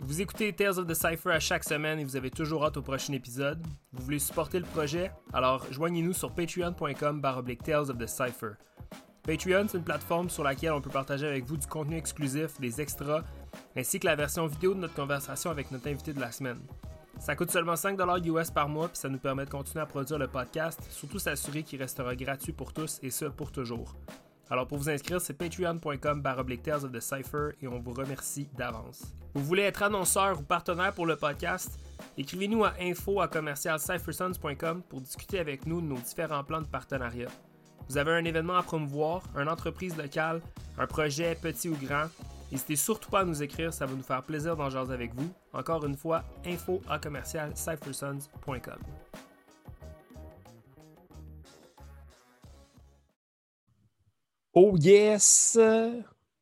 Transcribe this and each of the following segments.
Vous écoutez Tales of the Cypher à chaque semaine et vous avez toujours hâte au prochain épisode. Vous voulez supporter le projet? Alors joignez-nous sur patreon.com Tales of the Cypher. Patreon, c'est une plateforme sur laquelle on peut partager avec vous du contenu exclusif, des extras, ainsi que la version vidéo de notre conversation avec notre invité de la semaine. Ça coûte seulement 5$ US par mois, puis ça nous permet de continuer à produire le podcast, surtout s'assurer qu'il restera gratuit pour tous et ce pour toujours. Alors pour vous inscrire, c'est patreon.com Tales of the Cypher et on vous remercie d'avance. Vous voulez être annonceur ou partenaire pour le podcast? Écrivez-nous à info à pour discuter avec nous de nos différents plans de partenariat. Vous avez un événement à promouvoir, une entreprise locale, un projet petit ou grand, N'hésitez surtout pas à nous écrire, ça va nous faire plaisir d'en jaser avec vous. Encore une fois, info à Oh yes!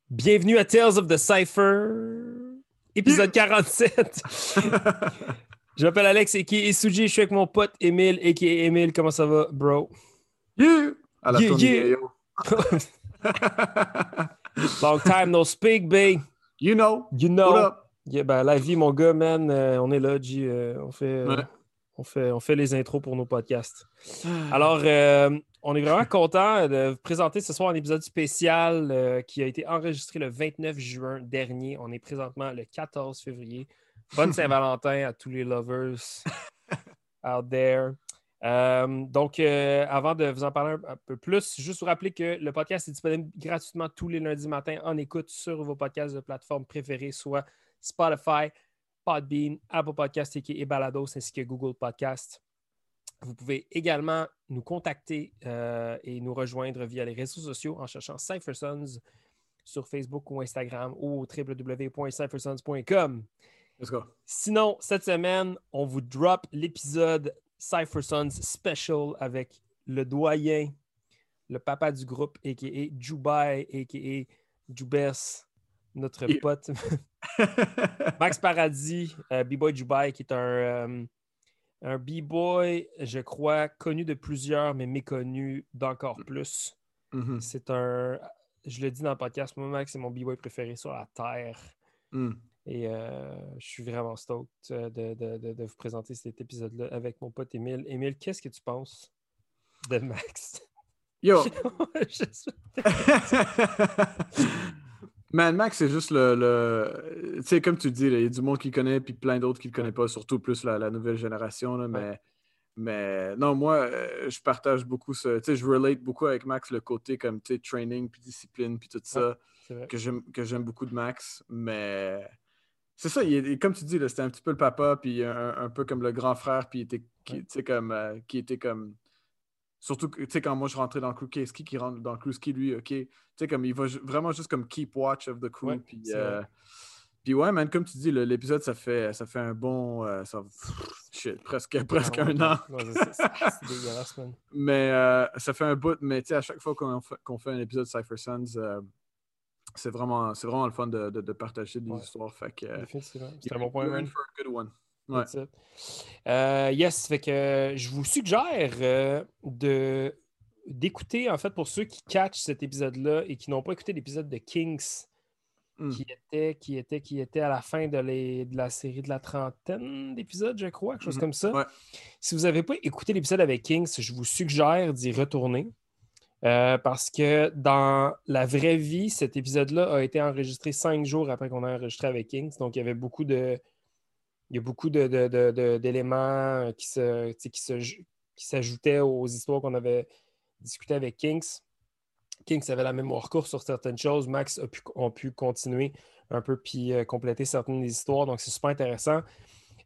Bienvenue à Tales of the Cypher, épisode 47. je m'appelle Alex et qui est Suji, je suis avec mon pote Emile et qui est Emile. Comment ça va, bro? Yeah! À la yeah, Long time no speak, babe. You know. You know. What up? Yeah, ben, la vie, mon gars, man, euh, on est là, G. Euh, on, fait, euh, on, fait, on fait les intros pour nos podcasts. Ah. Alors, on est vraiment content de vous présenter ce soir un épisode spécial qui a été enregistré le 29 juin dernier. On est présentement le 14 février. Bonne Saint-Valentin à tous les lovers out there. Euh, donc, euh, avant de vous en parler un, peu plus, juste vous rappeler que le podcast est disponible gratuitement tous les lundis matins en écoute sur vos podcasts de plateforme préférées, soit Spotify, Podbean, Apple Podcasts et Balados, ainsi que Google Podcasts. Vous pouvez également nous contacter euh, et nous rejoindre via les réseaux sociaux en cherchant CypherSons sur Facebook ou Instagram ou www.cyphersons.com. Sinon, cette semaine, on vous drop l'épisode Cypher Sons Special avec le doyen, le papa du groupe, a.k.a. Jubai, a.k.a. Jubes, notre pote. Max Paradis, euh, B-Boy Jubai, qui est un, euh, un B-Boy, je crois, connu de plusieurs, mais méconnu d'encore plus. Mm-hmm. C'est un, je le dis dans le podcast, moi, Max, c'est mon B-Boy préféré sur la Terre. Mm. Et euh, je suis vraiment stoked euh, de, vous présenter cet épisode-là avec mon pote Émile. Émile, qu'est-ce que tu penses de Max? Yo! Man, Max, c'est juste le. Tu sais, comme tu dis, il y a du monde qui le connaît, puis plein d'autres qui ne le connaissent pas, surtout plus la, nouvelle génération. mais, mais non, moi, euh, je partage beaucoup ce. Tu sais, je relate beaucoup avec Max le côté comme, tu sais, training, puis discipline, puis tout ça, que j'aime beaucoup de Max. Mais c'est ça, il comme tu dis, c'était un petit peu le papa, puis un, peu comme le grand frère, puis était, qui, comme, euh, qui était comme. Surtout, tu sais, quand moi je rentrais dans le crew, qui qui rentre dans le crew, ski lui, ok. Tu sais, comme il va vraiment juste comme keep watch of the crew. puis, euh, puis ouais, man, comme tu dis, l'épisode, ça fait, ça fait un bon. Euh, ça, shit, presque, presque un an. c'est dégueulasse, man. Mais ça fait un bout, mais tu sais, à chaque fois qu'on fait, fait, un épisode Cypher Sons, c'est vraiment, vraiment le fun de, de, partager des histoires. Fait que, C'est un bon point, man. Euh, yes, fait que je vous suggère euh, de d'écouter, en fait, pour ceux qui catchent cet épisode-là et qui n'ont pas écouté l'épisode de Kings, hmm. qui, était, qui, était, qui était à la fin de, de la série de la trentaine d'épisodes, je crois, quelque chose hmm. comme ça. Si vous n'avez pas écouté l'épisode avec Kings, je vous suggère d'y retourner. Euh, parce que dans la vraie vie, cet épisode-là a été enregistré cinq jours après qu'on a enregistré avec Kings. Donc, il y avait beaucoup de. Il y a beaucoup d'éléments qui, s'ajoutaient aux histoires qu'on avait discutées avec Kings. Kings avait la mémoire courte sur certaines choses. Max a pu, continuer un peu puis euh, compléter certaines des histoires. Donc, c'est super intéressant.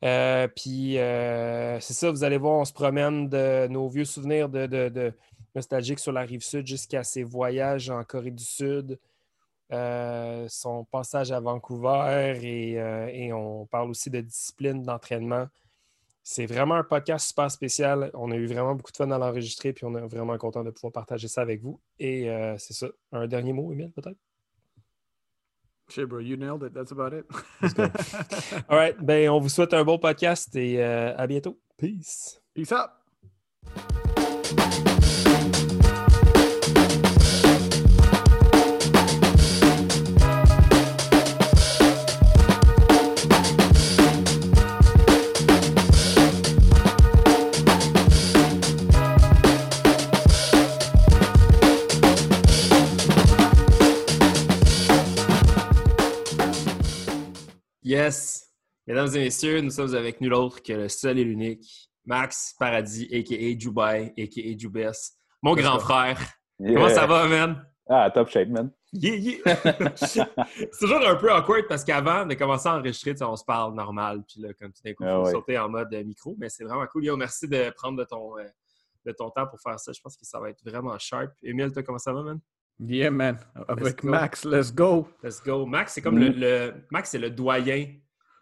Euh, puis, c'est ça, vous allez voir, on se promène de nos vieux souvenirs de nostalgique sur la rive sud jusqu'à ses voyages en Corée du Sud, euh, son passage à Vancouver euh, et, on parle aussi de discipline d'entraînement. C'est vraiment un podcast super spécial. On a eu vraiment beaucoup de fun à l'enregistrer, puis on est vraiment content de pouvoir partager ça avec vous. Et euh, c'est ça. Un dernier mot, Emile, peut-être? Shit, bro, you nailed it. That's about it. All right. Ben, on vous souhaite un bon podcast et à bientôt. Peace. Peace out. Yes! Mesdames et messieurs, nous sommes avec nul autre que le seul et l'unique Max Paradis, a.k.a. Dubai, a.k.a. Jubes, mon grand frère. Comment ça va, man? Ah, top shape, man. Yeah, yeah. c'est toujours un peu awkward parce qu'avant de commencer à enregistrer, on se parle normal. Puis là, comme tout d'un coup, Ah faut ouais. sauter en mode micro. Mais c'est vraiment cool. Yo, merci de prendre de ton, euh, de ton temps pour faire ça. Je pense que ça va être vraiment sharp. Emile, toi, comment ça va, man? Yeah, man. Avec. Max, let's go. Let's go. Max, c'est comme Mm. le, le- Max, c'est le doyen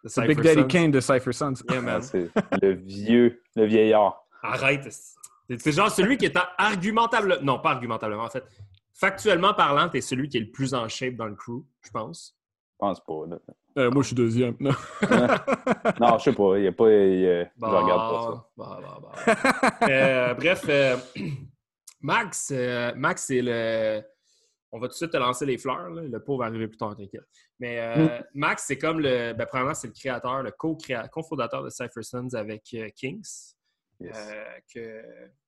de Cypher Big Daddy Sons. Kane de Cypher Sons. Yeah, Ah, man. c'est le vieux, le vieillard. Arrête. C'est c'est genre celui qui est argumentable. Non, pas argumentablement, en fait. Factuellement parlant, t'es celui qui est le plus en shape dans le crew, je pense. Je pense pas. là. Euh, moi, je suis deuxième. Non. Non, je sais pas. Il y a pas. il y a- Je regarde pas ça. Bon, bon, bon. Euh, bref, euh, Max, euh, Max, c'est le. On va tout de suite te lancer les fleurs. là. Le pot va arriver plus tard, t'inquiète. Mais euh, Max, c'est comme le. Ben, premièrement, c'est le créateur, le cofondateur de Cypher Sons avec euh, Kings. Yes. euh, que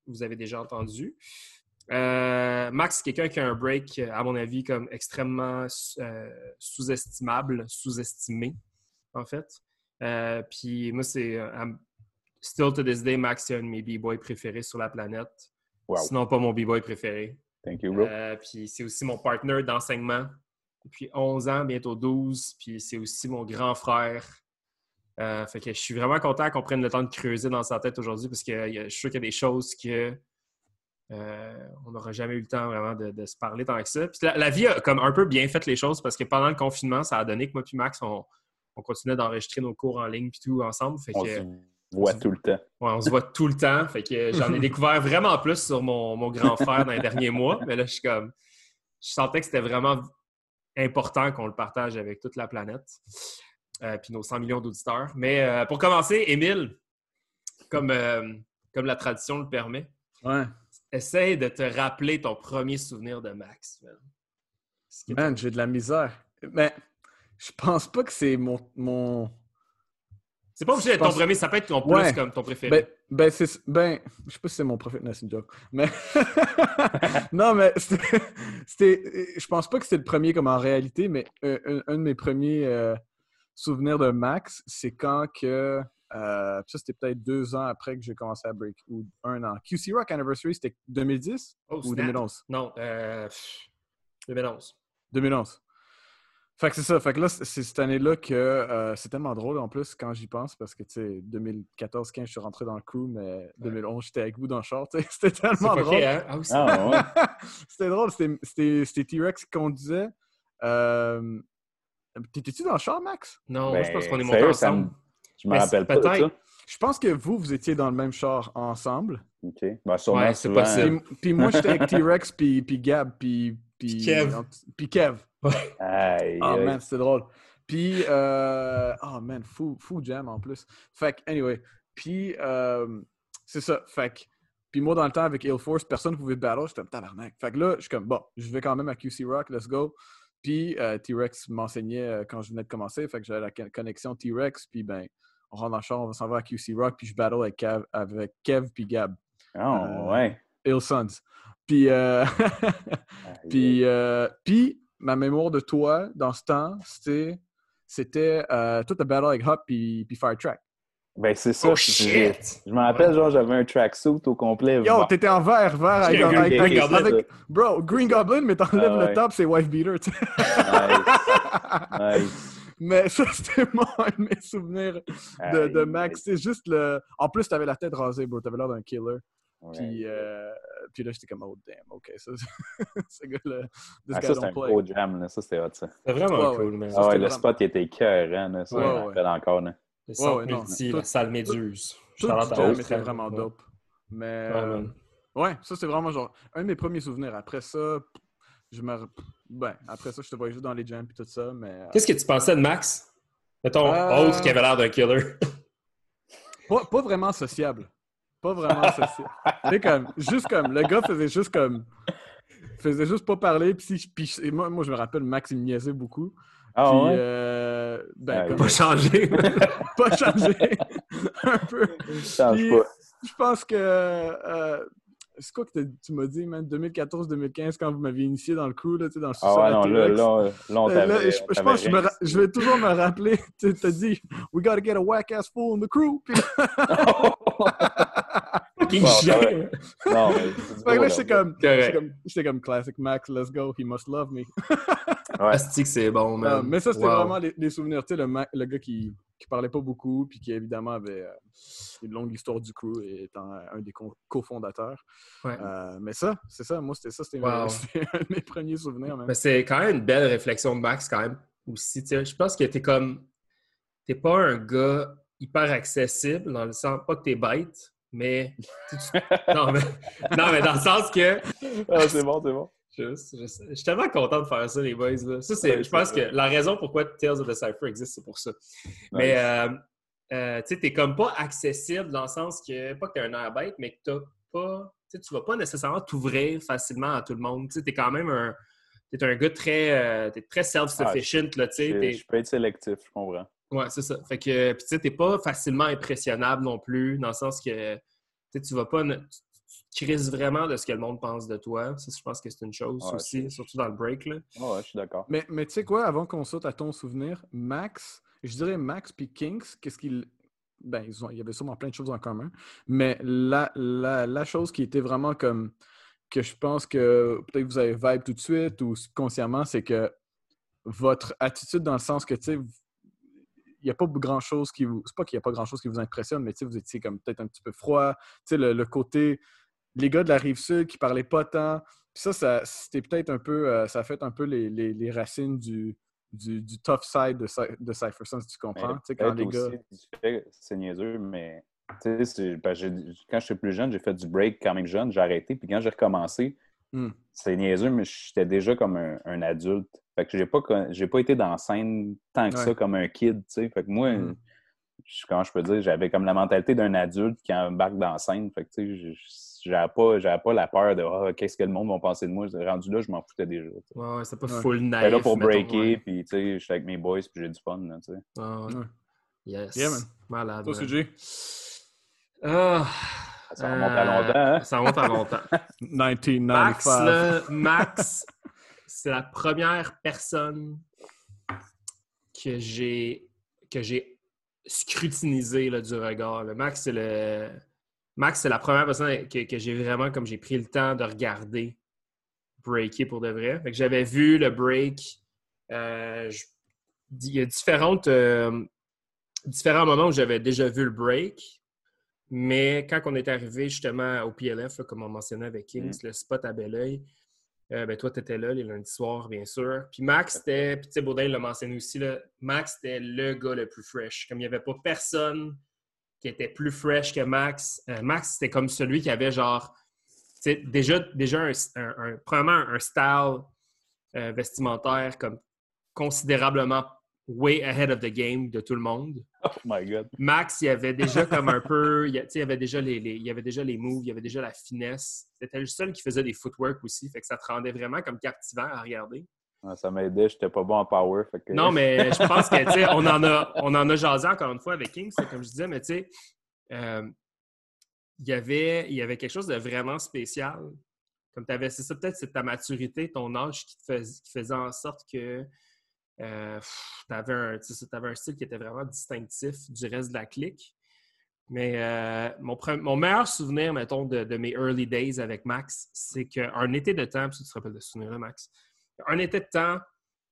vous avez déjà entendu. Max, c'est quelqu'un qui a un break, à mon avis, comme extrêmement sous-estimable, sous-estimé, en fait. Puis moi, c'est still to this day, Max, c'est un de mes b-boys préférés sur la planète. Wow. Sinon, pas mon b-boy préféré. Thank you, bro. Euh, puis c'est aussi mon partner d'enseignement depuis 11 ans, bientôt 12. Puis c'est aussi mon grand frère. Euh, fait que je suis vraiment content qu'on prenne le temps de creuser dans sa tête aujourd'hui parce que a- je suis sûr qu'il y a des choses que euh, on n'aura jamais eu le temps vraiment de, de se parler tant que ça. Puis la, la vie a comme un peu bien fait les choses parce que pendant le confinement, ça a donné que moi puis Max, on, on continuait d'enregistrer nos cours en ligne puis tout ensemble. Fait que, voit tout le temps. Ouais, on se voit tout le temps. Fait que j'en ai découvert vraiment plus sur mon, mon grand frère dans les derniers mois. Mais là, je suis comme. Je sentais que c'était vraiment important qu'on le partage avec toute la planète. Euh, puis nos 100 millions d'auditeurs. Mais euh, pour commencer, Émile, comme, euh, comme la tradition le permet, Ouais. essaye de te rappeler ton premier souvenir de Max. Man, j'ai de la misère. Mais je pense pas que c'est mon. mon... C'est pas obligé d'être pense- ton premier, ça peut être ton plus Ouais. comme ton préféré. Ben, ben, c'est. Ben, je sais pas si c'est mon profil. Non, c'est une joke. Mais. non, mais c'était. Je pense pas que c'était le premier comme en réalité, mais un, un- de mes premiers euh, souvenirs de Max, c'est quand que. euh, ça, c'était peut-être deux ans après que j'ai commencé à break, ou un an. QC Rock Anniversary, c'était 2010 Oh, ou snap. 2011? Non, euh, pff, 2011. 2011. Fait que c'est ça. Fait que là, c'est cette année-là que euh, c'est tellement drôle en plus quand j'y pense parce que, tu sais, 2014-15, je suis rentré dans le crew, mais 2011, j'étais avec vous dans le char. tu sais. C'était tellement drôle. hein? Ah Ah, ouais. C'était drôle. C'était- T-Rex qui conduisait. Euh... T'étais-tu dans le char, Max? Non, Ben, je pense qu'on est ça ensemble. me- Je me Mais rappelle pas de ça. peut-être- Je pense que vous, vous étiez dans le même char ensemble. OK. Ben, sûrement, Ouais, c'est possible. Puis, puis moi, j'étais avec T-Rex, puis, puis Gab, puis... Puis Puis Kev. Puis Kev. Oh man, c'était drôle. Puis, euh... oh man, fou, fou jam en plus. Fait que, anyway. Puis, euh... c'est ça. Fait que, puis moi, dans le temps, avec Ill Force, personne ne pouvait battle. J'étais comme tabarnak. Fait que là, je suis comme, bon, je vais quand même à QC Rock, let's go. Puis, euh, T-Rex m'enseignait euh, quand je venais de commencer. Fait que j'avais la con- connexion T-Rex. Puis, ben, on rentre dans le char, on s'en va à QC Rock. Puis, je battle avec Kev, avec Kev puis Gab. Oh, ouais. Ill Sons. Puis, euh... Puis, euh, puis, ma mémoire de toi, dans ce temps, c'était, c'était euh, toi, t'as battle avec Hop puis, puis Firetrack. Ben, c'est ça. Oh je- shit! Je me rappelle, genre, j'avais un tracksuit au complet. Yo, t'étais en vert, vert, avec, Green avec- Goblin. avec- Bro, Green Goblin, mais t'enlèves Ah le top, c'est Wife Beater, tu sais. Nice. Nice. Mais ça, c'était mon mes souvenirs de, de Max. C'est juste le... En plus, t'avais la tête rasée, bro. T'avais l'air d'un killer. Puis, euh, puis là, j'étais comme, oh, damn, OK. Ça, ce gars-là, Ah, ça, c'est un play. gros jam, là. Ça, c'était hot, ça. C'est vraiment Ouais, cool. Ça, Ah ouais, le vraiment- spot, il était écœurant, là. Ça, ouais. rappelle encore, là. Le centre ouais, non. multi, Tout- la salle Méduse. Tout Shout out le à jam eux, était vraiment Ouais. dope. Mais... Ouais, euh, ça c'est vraiment genre un de mes premiers souvenirs. Après ça, je me. Ben, après ça, je te voyais juste dans les jams et tout ça, mais. euh, Qu'est-ce que tu pensais de Max? Mettons, Euh, autre qui avait l'air d'un killer. pas, pas vraiment sociable. Pas vraiment sociable. tu sais, comme, juste comme, le gars faisait juste comme. Faisait juste pas parler, puis, si- puis et moi, moi, je me rappelle, Max, il me niaisait beaucoup. Ah puis, ouais? euh, ben, Ah, comme, Pas changé. pas changé. un peu. Change pas. je pense que. euh, c'est quoi que tu m'as dit, man? 2014-2015, quand vous m'aviez initié dans le crew, là, dans le Ah ouais, non, là, là, là, on Euh, je, je pense que je, me je vais toujours me rappeler. Tu as dit, we gotta get a whack ass fool in the crew. Puis Fucking Bon, chien. ouais. non, mais c'est Fait que là, drôle, j'étais comme, comme, comme classic Max, let's go, he must love me. Ouais. Que c'est bon, man. Euh, mais ça, c'était Wow. vraiment des, des souvenirs. Tu sais, le, le gars qui, qui parlait pas beaucoup, puis qui évidemment avait euh, une longue histoire du crew et étant euh, un des co- cofondateurs. Ouais. Euh, mais ça, c'est ça. Moi, c'était ça. C'était Wow. de mes premiers souvenirs. man. Mais c'est quand même une belle réflexion de Max, quand même, aussi. tu sais. Je pense que t'es comme. T'es pas un gars hyper accessible, dans le sens. Pas que t'es bête, mais. non, mais. Non, mais dans le sens que. Ah, c'est bon, c'est bon. Je, je- je suis tellement content de faire ça, les boys. Là. Ça, c'est, Ouais, je pense que la raison pourquoi Tales of the Cypher existe, c'est pour ça. Mais euh, euh, tu sais, t'es comme pas accessible dans le sens que, pas que t'es un air bête, mais que t'as pas. Tu sais, tu vas pas nécessairement t'ouvrir facilement à tout le monde. Tu sais, t'es quand même un. T'es un gars très, euh, t'es très self-sufficient, là, tu sais. Je, t'es- je peux être sélectif, je comprends. Ouais, c'est ça. Fait que, puis tu sais, t'es pas facilement impressionnable non plus, dans le sens que, tu sais, tu vas pas, ne- tu crises vraiment de ce que le monde pense de toi. Ça, je pense que c'est une chose Ouais, aussi, je- surtout dans le break, là. Ah ouais, je suis d'accord. Mais, mais tu sais quoi, avant qu'on saute à ton souvenir, Max, je dirais Max puis Kinks, qu'est-ce qu'ils. Ben, ils ont, il y avait sûrement plein de choses en commun. Mais la, la, la chose qui était vraiment comme. que je pense que peut-être vous avez vibe tout de suite ou consciemment, c'est que votre attitude dans le sens que, tu sais, n'y a pas grand-chose qui vous... C'est pas qu'il n'y a pas grand-chose qui vous impressionne, mais vous étiez comme peut-être un petit peu froid. Le, le côté... Les gars de la Rive-Sud qui parlaient pas tant. Puis ça, ça c'était peut-être un peu... euh, ça a fait un peu les, les- les racines du, du, du tough side de, de Cypher tu comprends? Quand les gars... c'est niaiseux, mais j'ai- quand j'étais plus jeune, j'ai fait du break quand même jeune, j'ai arrêté, puis quand j'ai recommencé, Hmm. c'est niaiseux, mais j'étais déjà comme un, un adulte. Fait que j'ai pas, j'ai pas été dans la scène tant que Ouais. ça comme un kid, tu sais. Fait que moi, je- comment je peux dire, j'avais comme la mentalité d'un adulte qui embarque dans la scène. Fait que tu sais, je- j'avais pas, j'avais pas la peur de Ah, qu'est-ce que le monde va penser de moi. Rendu là, je m'en foutais déjà. tu sais. Ouais, ouais, c'est pas Ouais. full J'étais naïf. là pour breaker, ouais. puis tu sais, j'étais avec mes boys, puis j'ai du fun, là, tu sais. Ah, ouais. Ouais. Yes. Yeah, man. Malade. Toi. CJ? Ah, Ça remonte à longtemps, hein? Ça remonte à longtemps. 1995. Max, là, Max, c'est la première personne que j'ai que j'ai scrutinisé là, du regard. là. Max, c'est le Max, c'est la première personne que, que j'ai vraiment comme j'ai pris le temps de regarder breaker pour de vrai. Fait que j'avais vu le break. euh, je- il y a différentes euh, différents moments où j'avais déjà vu le break. Mais quand on est arrivé justement au PLF, là, comme on mentionnait avec Kings, le spot à Belleuil, euh, ben, toi, tu étais là les lundis soirs, bien sûr. Puis Max, c'était, puis tu sais, Baudin l'a mentionné aussi, là, Max, c'était le gars le plus fresh. Comme il n'y avait pas personne qui était plus fresh que Max. Euh, Max, c'était comme celui qui avait genre, tu sais, déjà, déjà un, un- un- premièrement, un style euh, vestimentaire comme considérablement way ahead of the game de tout le monde. Oh my god. Max, il y avait déjà comme un peu, il il avait déjà les, les- il avait déjà les moves, il y avait déjà la finesse. C'était le seul qui faisait des footwork aussi, fait que ça te rendait vraiment comme captivant à regarder. Ah, Ça m'aidait, j'étais pas bon en power. Fait que... Non, mais je pense que, tu sais, on en a, on en a jasé encore une fois avec King, c'est comme je disais, mais tu sais, euh, il y avait, il y avait quelque chose de vraiment spécial. Comme tu avais, c'est ça, peut-être c'est ta maturité, ton âge qui, te fais- qui faisait en sorte que tu avais, un, style qui était vraiment distinctif du reste de la clique. Mais euh, mon, mon meilleur souvenir, mettons, de, de mes early days avec Max, c'est qu'un été de temps, tu te rappelles de souvenir-là, Max, un été de temps,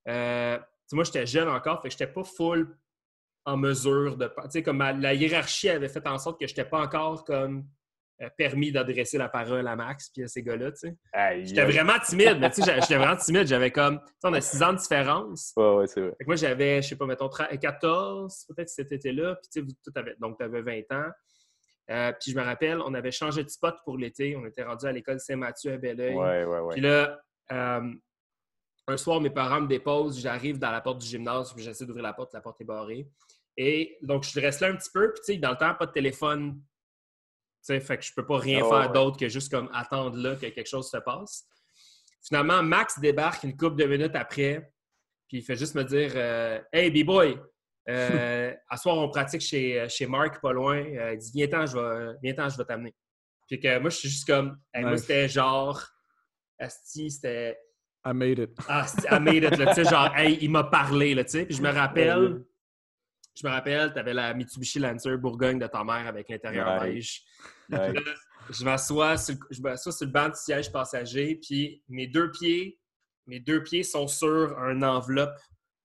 euh, moi, j'étais jeune encore, fait que j'étais pas full en mesure de... Tu sais, comme la hiérarchie avait fait en sorte que j'étais pas encore comme euh, permis d'adresser la parole à Max puis à ces gars-là, tu sais. J'étais vraiment timide, mais tu sais, j'étais vraiment timide. J'avais comme... Tu sais, on a six ans de différence. Ouais, ouais, c'est vrai. Fait que moi, j'avais, je sais pas, mettons, 13 14, peut-être cet été-là. Puis, tu sais, tout avait- donc, tu avais 20 ans. Euh, puis, je me rappelle, on avait changé de spot pour l'été. On était rendu à l'école Saint-Mathieu à Belleuil. Ouais, ouais, ouais. Puis là, euh, un soir, mes parents me déposent. J'arrive dans la porte du gymnase. Puis, j'essaie d'ouvrir la porte. La porte est barrée. Et donc, je reste là un petit peu. Puis, tu sais, dans le temps, pas de téléphone. Tu sais, fait que je peux pas rien Oh, faire ouais. d'autre que juste comme attendre là que quelque chose se passe. Finalement, Max débarque une couple de minutes après. Puis il fait juste me dire euh, Hey, B-Boy, euh, à soir, on pratique chez, chez Marc, pas loin. Euh, il dit Viens-t'en, je vais, viens-t'en, je vais t'amener. Puis que moi, je suis juste comme. Moi, c'était genre. Asti, c'était. I made it. Ah, I made it, tu sais, genre, hey, il m'a parlé, là, tu sais. Puis je me rappelle. Je me rappelle, tu avais la Mitsubishi Lancer Bourgogne de ta mère avec l'intérieur beige. je m'assois sur, sur, le banc de siège passager, puis mes deux pieds, mes deux pieds sont sur une enveloppe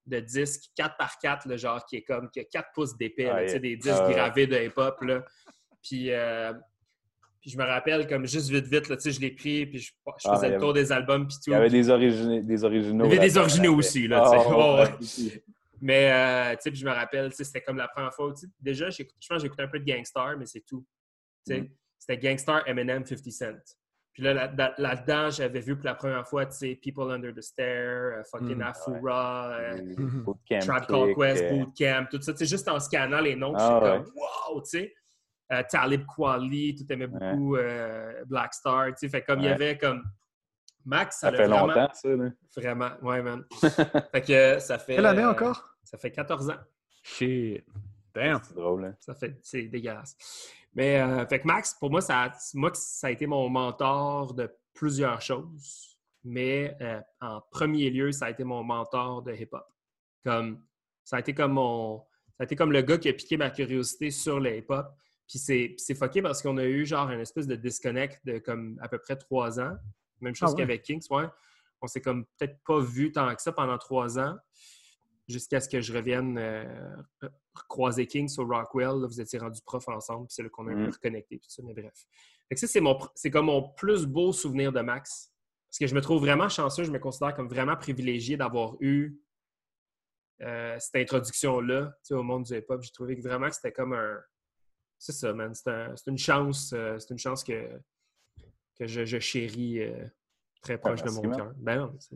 de disques 4 par 4 le genre qui est comme qui a 4 pouces d'épais, ah, des disques ah, gravés de hip-hop. Puis, euh, puis je me rappelle comme juste vite vite, là, je l'ai pris, puis je, ah, faisais le tour des albums. Puis tout. Il y avait des, originaux. Des originaux il y avait des originaux aussi. Là, mais euh, sais, je me rappelle, c'était comme la première fois. Déjà, je pense que j'écoutais un peu de Gangstar, mais c'est tout. Mm. C'était Gangstar, Eminem, 50 Cent. Puis là, là-dedans, j'avais vu pour la première fois, tu sais, People Under the Stair, uh, fucking mm, Afura, euh, mm, Trap Call Quest, euh. Bootcamp, tout ça. Tu sais, juste en scannant les noms, ah, je suis comme, wow, tu sais. Euh, Talib Kweli, tout aimait beaucoup Black Star, tu sais. Fait comme il y avait comme. Max, ça, ça fait vraiment... longtemps, ça, là. Vraiment, ouais, man. fait que ça fait. Quelle année encore? Ça fait 14 ans. Shit. Damn. C'est drôle, hein? Ça fait. C'est dégueulasse. Mais euh, fait que Max, pour moi ça, a, moi, ça a été mon mentor de plusieurs choses. Mais euh, en premier lieu, ça a été mon mentor de hip-hop. Comme, ça a été comme mon. Ça a été comme le gars qui a piqué ma curiosité sur le hip-hop. Puis c'est fucké parce qu'on a eu genre une espèce de disconnect de comme à peu près trois ans. Même chose ah qu'avec Kings, ouais. On s'est comme peut-être pas vu tant que ça pendant trois ans jusqu'à ce que je revienne euh, croiser King sur Rockwell. vous étiez rendu prof ensemble, puis c'est là qu'on a un peu mm. reconnecté, ça, mais bref. ça, c'est, mon, c'est comme mon plus beau souvenir de Max. Parce que je me trouve vraiment chanceux, je me considère comme vraiment privilégié d'avoir eu euh, cette introduction-là au monde du hip-hop. J'ai trouvé vraiment que c'était comme un. C'est ça, man. C'est, une chance. Euh, c'est une chance que, que je, chéris très proche de mon cœur. Ben non, tu,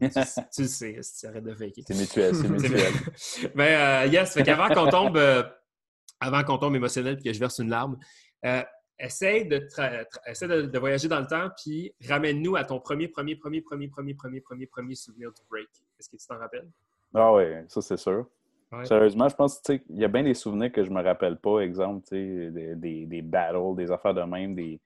le sais, tu arrêtes de faker. C'est mutuel, c'est mutuel. Mais euh, yes, fait qu'avant qu'on tombe, euh, avant qu'on tombe émotionnel et que je verse une larme, euh, essaye, de, de, voyager dans le temps puis ramène-nous à ton premier, premier, premier, premier, premier, premier, premier, premier souvenir du break. Est-ce que tu t'en rappelles? Ah oui, ça c'est sûr. Sérieusement, je pense qu'il y a bien des souvenirs que je me rappelle pas. Exemple, des, des, des battles, des affaires de même, des,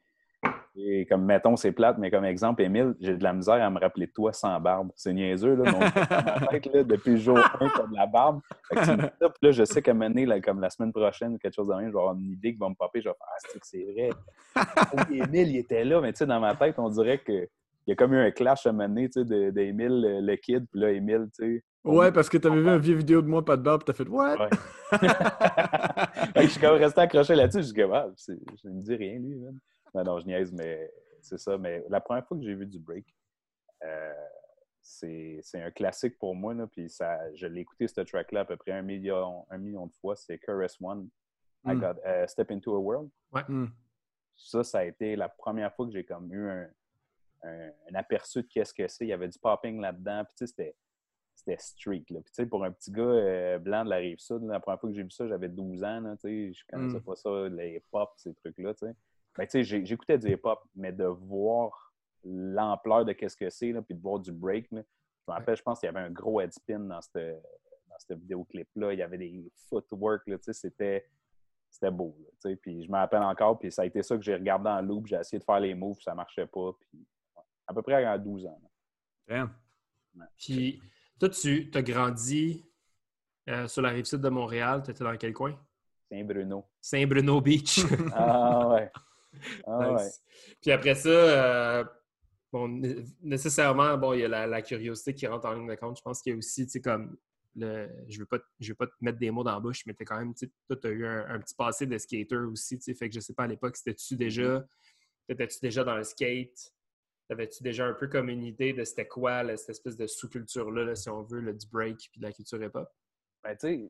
et comme, mettons, c'est plate, mais comme exemple, Émile, j'ai de la misère à me rappeler de toi sans barbe. C'est niaiseux, là. Donc, là, depuis le jour 1, comme la barbe. là, je sais qu'à mener, là, comme la semaine prochaine, quelque chose de même, je vais avoir une idée qui va me popper. Je vais faire Ah, c'est vrai. Émile, il était là, mais tu sais, dans ma tête, on dirait qu'il y a comme eu un clash à mener, tu sais, d'Émile, le, le, kid, puis là, Émile, tu sais. Ouais, parce que tu avais vu une vieille vidéo de moi, pas de barbe, t'as fait What? Ouais. je suis comme resté accroché là-dessus. Je suis comme, ah, je ne me dis rien, lui. Même. Non, non, je niaise, mais c'est ça. Mais la première fois que j'ai vu du break, euh, c'est un classique pour moi. Là, puis ça, je l'ai écouté, ce track-là, à peu près un million, un million de fois. C'est Chorus One. I got uh, Step into a World. Ouais. Hmm. Ça, ça a été la première fois que j'ai comme eu un, un, aperçu de qu'est-ce que c'est. Il y avait du popping là-dedans. Puis tu sais, c'était c'était street. Là. Puis, pour un petit gars euh, blanc de la rive sud, la première fois que j'ai vu ça, j'avais 12 ans. Là, je connaissais hmm. pas ça, les pop, ces trucs-là. Ben, j'écoutais du hip-hop, mais de voir l'ampleur de qu'est-ce que c'est, puis de voir du break, je me rappelle, je pense qu'il y avait un gros headspin dans ce dans vidéoclip-là. Il y avait des footwork, c'était c'était beau. puis je me rappelle encore, puis ça a été ça que j'ai regardé en loop. J'ai essayé de faire les moves, ça marchait pas. Puis, à peu près à 12 ans. Puis toi, tu as grandi euh, sur la rive sud de Montréal. Tu étais dans quel coin? Saint-Bruno. Saint-Bruno Beach. ah ouais. Ah, Puis après ça, euh, bon, nécessairement, bon, il y a la, curiosité qui rentre en ligne de compte. Je pense qu'il y a aussi, tu sais, comme le, je ne veux, pas, je veux pas te mettre des mots dans la bouche, mais tu quand même, tu as eu un, petit passé de skater aussi, tu sais, fait que je sais pas à l'époque, c'était-tu déjà, mm-hmm. étais-tu déjà dans le skate? Avais-tu déjà un peu comme une idée de c'était quoi cette espèce de sous-culture-là, si on veut, le, du break puis de la culture hip-hop? Ben, tu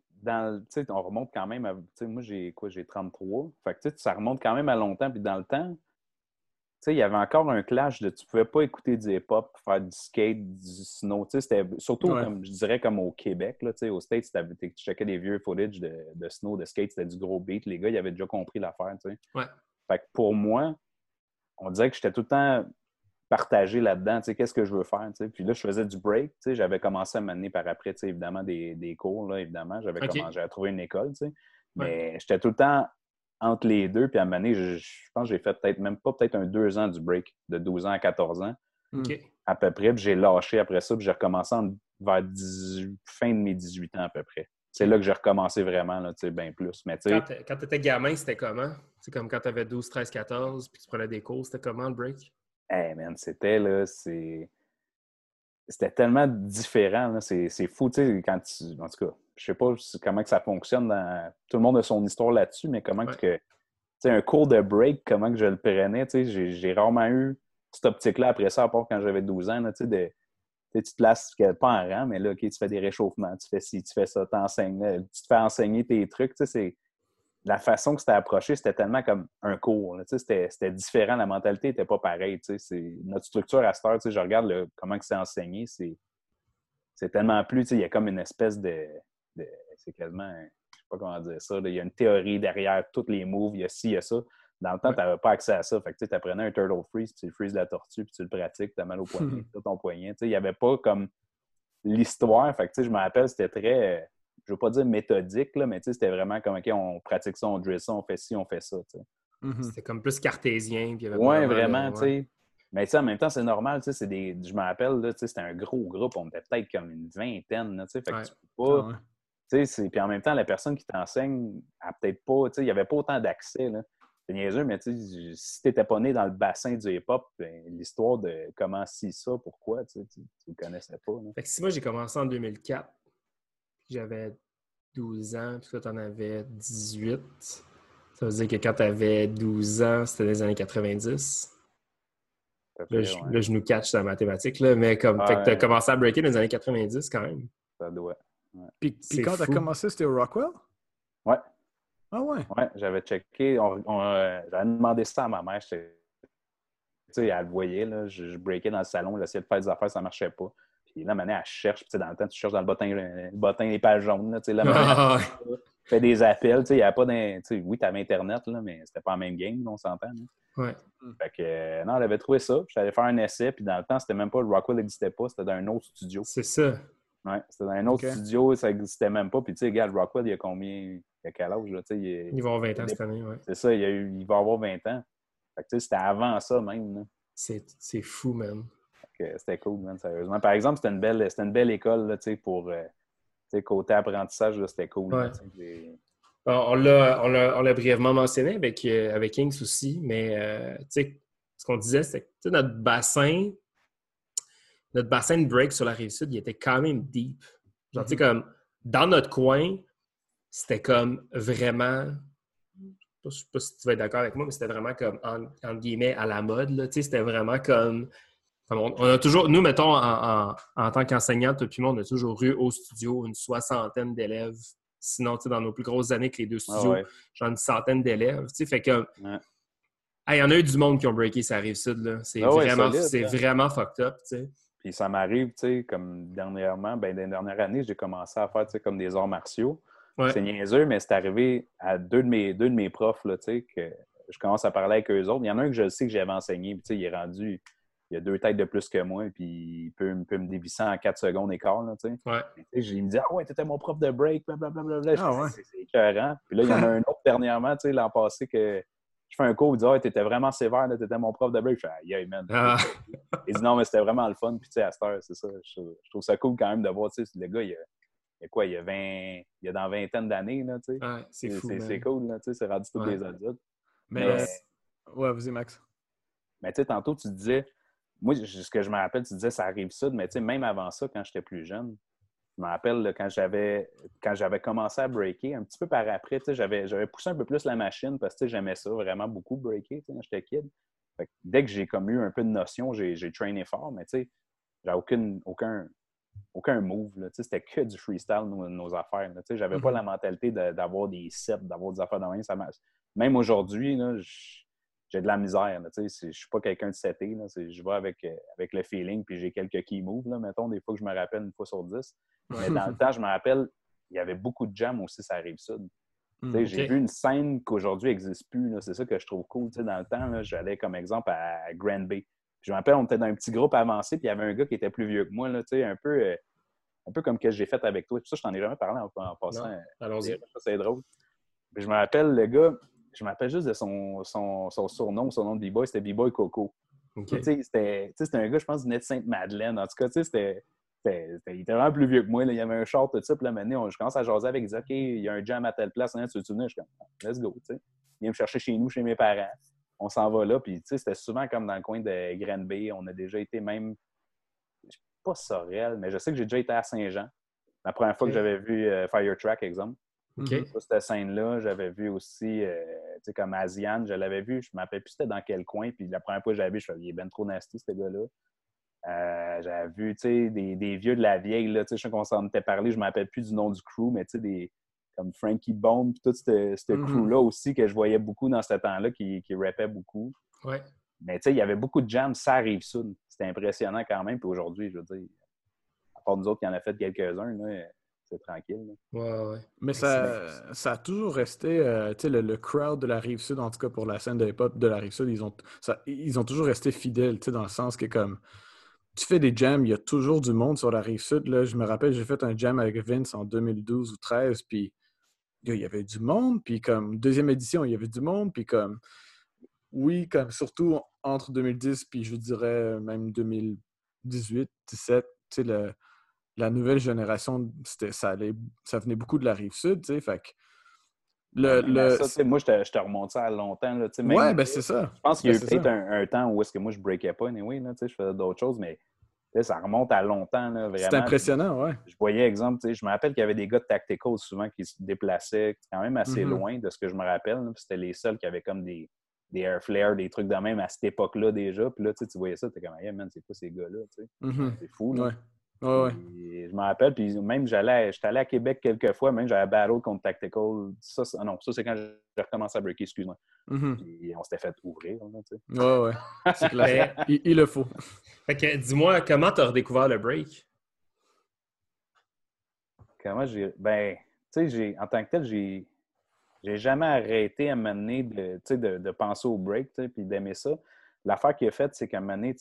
sais, on remonte quand même à. Moi, j'ai quoi? J'ai 33. Fait que, ça remonte quand même à longtemps. Puis dans le temps, il y avait encore un clash de tu pouvais pas écouter du hip-hop, faire du skate, du snow. C'était surtout, comme, je dirais, comme au Québec. Là, au States, tu checkais des vieux footage de, de snow, de skate, c'était du gros beat. Les gars, ils avaient déjà compris l'affaire. Ouais. Fait que pour moi, on dirait que j'étais tout le temps partager là-dedans, tu sais, qu'est-ce que je veux faire, tu sais. Puis là, je faisais du break, tu sais, j'avais commencé à m'amener par après, tu sais, évidemment, des, des cours, là, évidemment. J'avais commencé, à trouver une école, tu sais. Mais j'étais tout le temps entre les deux. Puis à un moment donné, je, pense que j'ai fait peut-être même pas peut-être un deux ans du break, de 12 ans à 14 ans. À peu près. Puis j'ai lâché après ça, puis j'ai recommencé vers fin de mes 18 ans à peu près. C'est là que j'ai recommencé vraiment, là, bien plus. Mais, quand tu étais gamin, c'était comment? C'est comme quand tu avais 12, 13, 14, puis tu prenais des cours, c'était comment le break? Hey man, c'était là, c'est. C'était tellement différent, c'est fou, tu sais, quand tu. En tout cas, je sais pas comment que ça fonctionne. Dans... Tout le monde a son histoire là-dessus, mais comment que. Tu sais, un cours de break, comment que je le prenais, tu sais, j'ai rarement eu cette optique-là après ça, à part quand j'avais 12 ans, tu sais, de tu te places pas en rang, mais là, OK, tu fais des réchauffements, tu fais ci, tu fais ça, t'enseignes, tu te fais enseigner tes trucs. Tu sais, c'est la façon que c'était approché, c'était tellement comme un cours. C'était différent, la mentalité n'était pas pareille. Notre structure à cette heure, je regarde comment c'est enseigné, c'est tellement plus, tu sais, il y a comme une espèce de, c'est quasiment, je sais pas comment dire ça, il y a une théorie derrière tous les moves, il y a ci, il y a ça. Dans le temps, tu n'avais pas accès à ça. Fait que tu apprenais un turtle freeze, tu freeze la tortue, puis tu le pratiques, tu as mal au poignet, tu ton poignet. Il n'y avait pas comme l'histoire. Fait que je me rappelle, c'était très, je ne veux pas dire méthodique, là, mais c'était vraiment comme, OK, on pratique ça, on drill ça, on fait ci, on fait ça. Mm-hmm. C'était comme plus cartésien. Oui, vraiment, tu sais. Mais en même temps, c'est normal, tu sais, des... je me rappelle, c'était un gros groupe, on était peut-être comme une vingtaine, tu sais, fait que tu peux pas... Ah puis en même temps, la personne qui t'enseigne, elle peut-être pas, tu sais, il n'y avait pas autant d'accès, c'est niaiseux, mais si tu n'étais pas né dans le bassin du hip-hop, ben, l'histoire de comment si ça, pourquoi, tu ne connaissais pas. Fait que si moi j'ai commencé en 2004, j'avais 12 ans, puis toi tu en avais 18, ça veut dire que quand tu avais 12 ans, c'était les années 90. Là, je, nous catch dans la mathématique, là, mais comme, fait que tu as commencé à breaker dans les années 90 quand même. Ça doit. Puis, quand tu as commencé, c'était au Rockwell? Ouais. Ah ouais? Ouais, j'avais checké. Euh, j'avais demandé ça à ma mère. Tu sais, elle le voyait, là, je, je breakais dans le salon, j'essayais de faire des affaires, ça ne marchait pas. Puis là, maintenant, elle cherche. Puis dans le temps, tu cherches dans le bottin, le bottin les pages jaunes. Là, là, ah, fait des appels. Il n'y avait pas d'un. Oui, tu avais Internet, là, mais c'était pas la même game, on s'entend. Ouais. Fait que, euh, non, elle avait trouvé ça. Je suis allé faire un essai. Puis dans le temps, c'était même pas. Le Rockwell n'existait pas. C'était dans un autre studio. C'est ça. Ouais, c'était dans un autre studio. Ça n'existait même pas. Puis tu sais, regarde, Rockwell, il y a combien il y a quel âge? Là, il, il va avoir 20 ans cette année, oui. C'est ça, il, eu, il, va avoir 20 ans. C'était avant ça même. C'est fou, man. C'était cool, man, sérieusement. Par exemple, c'était une belle, une belle école là, pour euh, côté apprentissage, c'était cool. on l'a brièvement mentionné avec, euh, avec Kings aussi, mais euh, ce qu'on disait, c'est que notre bassin, notre bassin de break sur la rive sud, il était quand même deep. Genre, mm-hmm. comme dans notre coin, c'était comme vraiment. Je ne sais pas si tu vas être d'accord avec moi, mais c'était vraiment comme, en, guillemets, à la mode. C'était vraiment comme. On, a toujours, nous, mettons, en, tant qu'enseignante, puis moi, on a toujours eu au studio une soixantaine d'élèves. Sinon, dans nos plus grosses années que les deux ah studios, genre une centaine d'élèves. Fait que. il y en a eu du monde qui ont breaké sa rive sud. C'est ah vraiment, hein. vraiment fucked up. Puis ça m'arrive, tu sais, comme dernièrement, ben, dans les dernières années, j'ai commencé à faire, comme des arts martiaux. C'est niaiseux, mais c'est arrivé à deux de mes, deux de mes profs, là, que je commence à parler avec eux autres. Il y en a un que je sais que j'avais enseigné, puis il est rendu, il a deux têtes de plus que moi, puis il peut, peut me dévisser en quatre secondes et quart, là, ouais. Il me dit « Ah ouais, t'étais mon prof de break, blablabla. Ah, ouais. C'est écœurant. Puis là, il y en a un autre dernièrement, l'an passé, que je fais un cours, il dit Ah, t'étais vraiment sévère, t'étais mon prof de break. Je fais Yeah, man. Ah. Il dit Non, mais c'était vraiment le fun. Puis, tu sais, à cette heure, c'est ça. Je, trouve ça cool quand même de voir, tu sais, le gars, il a, il y a quoi, il y a 20, il y a dans vingtaine d'années, là, tu sais. c'est fou. C'est cool, là, tu sais, c'est rendu tous des adultes. Mais, ouais, vas-y, Max. Mais tu sais, tantôt, tu disais, moi, ce que je me rappelle, tu disais, ça arrive ça, mais tu sais, même avant ça, quand j'étais plus jeune, je me rappelle quand j'avais quand j'avais commencé à breaker, un petit peu par après, tu sais, j'avais, j'avais poussé un peu plus la machine parce que j'aimais ça vraiment beaucoup, breaker, quand j'étais kid. dès que j'ai comme eu un peu de notion, j'ai, j'ai trainé fort, mais tu sais, j'avais aucune, aucun, aucun move. C'était que du freestyle, nos, nos affaires. J'avais pas mm-hmm. la mentalité d'avoir des sets, d'avoir des affaires dans main. Ça Même aujourd'hui, j'ai de la misère. Je ne suis pas quelqu'un de seté. Je vais avec, euh, avec le feeling, puis j'ai quelques key moves, là, mettons, des fois que je me rappelle une fois sur dix. Mais dans le temps, je me rappelle, il y avait beaucoup de jam aussi, ça arrive ça. Mm, j'ai vu une scène qu'aujourd'hui n'existe plus. C'est ça que je trouve cool. dans le temps, j'allais comme exemple à Grand Bay je me rappelle, on était dans un petit groupe avancé, puis il y avait un gars qui était plus vieux que moi, là, un peu, euh, un peu comme que j'ai fait avec toi. Tout ça, je t'en ai jamais parlé en, passant. Allons-y. C'est drôle. je me rappelle, le gars, je m'appelle juste de son, son, son, surnom, son nom de B-Boy, c'était B-Boy Coco. C'était un gars, je pense, du net Sainte-Madeleine. En tout cas, c'était. Il était vraiment plus vieux que moi. Là. Il y avait un short, tout ça. Puis là, maintenant, je commence à jaser avec. Il dit OK, il y a un jam à telle place. Hein, tu veux venir? Je suis comme Let's go. sais. Il vient me chercher chez nous, chez mes parents. On s'en va là. Puis c'était souvent comme dans le coin de Granby. On a déjà été même. Pas Sorel, mais je sais que j'ai déjà été à Saint-Jean. La première fois que j'avais vu euh, Fire Track, exemple. Okay. cette scène-là, j'avais vu aussi, euh, tu sais, comme Asian, je l'avais vu, je ne me rappelle plus c'était dans quel coin, puis la première fois que j'avais vu, je me il est ben trop nasty, ce gars-là. Euh, j'avais vu, tu sais, des, des, vieux de la vieille, là, tu sais, je sais qu'on s'en était parlé, je ne me rappelle plus du nom du crew, mais tu sais, des, comme Frankie Bone, puis tout ce mm-hmm. crew-là aussi que je voyais beaucoup dans ce temps-là, qui, qui rappait beaucoup. Ouais. Mais tu sais, il y avait beaucoup de jams, ça arrive sud. C'était impressionnant quand même, puis aujourd'hui, je veux dire, à part nous autres qui en a fait quelques-uns, là, tranquille. Mais ça, ça a toujours resté, euh, tu sais, le, crowd de la Rive-Sud, en tout cas pour la scène de hip-hop de la Rive-Sud, ils ont, ils ont toujours resté fidèles, tu sais, dans le sens que comme tu fais des jams, il y a toujours du monde sur la Rive-Sud. Là, je me rappelle, j'ai fait un jam avec Vince en 2012 ou 2013, puis il y avait du monde, puis comme deuxième édition, il y avait du monde, puis comme oui, comme surtout entre 2010 puis je dirais même 2018, 17, tu sais, le la nouvelle génération, ça, allait, ça venait beaucoup de la rive sud, tu sais, fait que le, le... moi, je te, je te remonte ça à longtemps. Là, même, ouais, ben c'est ça. Je pense qu'il y a eu ben, peut-être un, temps où est-ce que moi, je breakais pas, anyway, là, je faisais d'autres choses, mais ça remonte à longtemps. C'est impressionnant, ouais. Je voyais, exemple, je me rappelle qu'il y avait des gars de Tactical souvent qui se déplaçaient quand même assez mm-hmm. loin de ce que je me rappelle. C'était les seuls qui avaient comme des, des air flares, des trucs de même à cette époque-là déjà. Puis là, tu voyais ça, tu es comme, hey, man, c'est quoi ces gars-là? Mm-hmm. C'est fou. Là. Ouais. Ouais, Je me rappelle, puis même j'allais, j'étais allé à Québec quelques fois, même j'avais battle contre Tactical. Ça, non, ça c'est quand j'ai recommencé à breaker, excuse-moi. Mm-hmm. Puis on s'était fait ouvrir. Là, tu sais. Ouais, ouais. C'est clair. il, il, le faut. Fait que dis-moi, comment tu as redécouvert le break? Comment j'ai. Ben, tu sais, en tant que tel, j'ai. J'ai jamais arrêté à donné de, de, de penser au break puis d'aimer ça. L'affaire qui est faite, c'est qu'à un moment donné,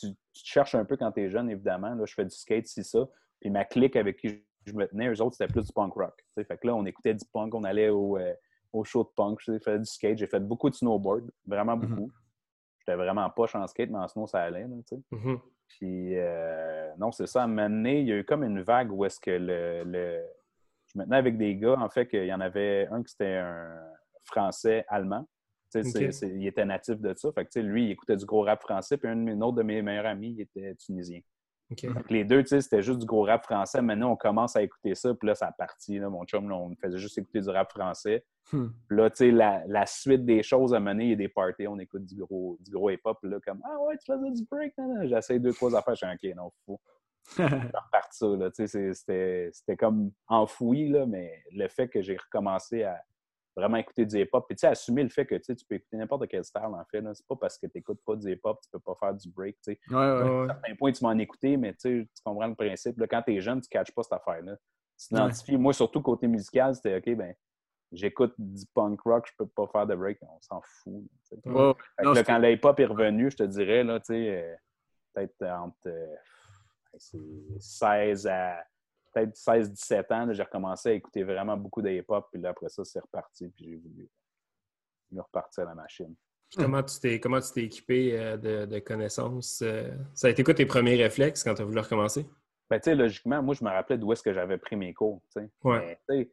tu, cherches un peu quand tu es jeune, évidemment. Là, je fais du skate, c'est ça. Puis ma clique avec qui je me tenais, eux autres, c'était plus du punk rock. Fait que là, on écoutait du punk, on allait au, euh, au show de punk. J'ai fait du skate, j'ai fait beaucoup de snowboard, vraiment mm-hmm. beaucoup. J'étais vraiment poche en skate, mais en snow, ça allait. Mm-hmm. Puis, euh, non, c'est ça. À un moment donné, il y a eu comme une vague où est-ce que le, le, je me tenais avec des gars, en fait, qu'il y en avait un qui était un français-allemand il était natif de ça. Fait que, lui, il écoutait du gros rap français, puis un, autre de mes meilleurs amis, il était tunisien. les deux, c'était juste du gros rap français. Maintenant, on commence à écouter ça, puis là, ça a parti. mon chum, on faisait juste écouter du rap français. Hmm. Puis là, tu sais, la, suite des choses à mener, il y a des parties, on écoute du gros, du gros hip-hop, là, comme Ah ouais, tu faisais du break, j'essaie deux, trois affaires, je suis OK, non, fou. ça, là, tu sais, c'était comme enfoui, là, mais le fait que j'ai recommencé à, vraiment écouter du hip-hop. Puis, tu sais, assumer le fait que tu peux écouter n'importe quel style, en fait. C'est pas parce que tu n'écoutes pas du hip-hop, tu peux pas faire du break, tu sais. Ouais, ouais. À certains points, tu vas en écouter, mais tu comprends le principe. Là, quand tu es jeune, tu ne catches pas cette affaire-là. Tu t'identifies. Moi, surtout côté musical, c'était OK, ben j'écoute du punk rock, je peux pas faire de break, on s'en fout. là, quand le hip-hop est revenu, je te dirais, là, tu sais, euh, peut-être entre 16 euh, à peut-être 16-17 ans, j'ai recommencé à écouter vraiment beaucoup de hip-hop. Puis là, après ça, c'est reparti. Puis j'ai voulu me repartir à la machine. comment tu t'es comment tu t'es équipé euh, de, connaissances? Euh? Ça a été quoi tes premiers réflexes quand tu as voulu recommencer? Ben, tu sais, logiquement, moi, je me rappelais d'où est-ce que j'avais pris mes cours. Ouais. Mais,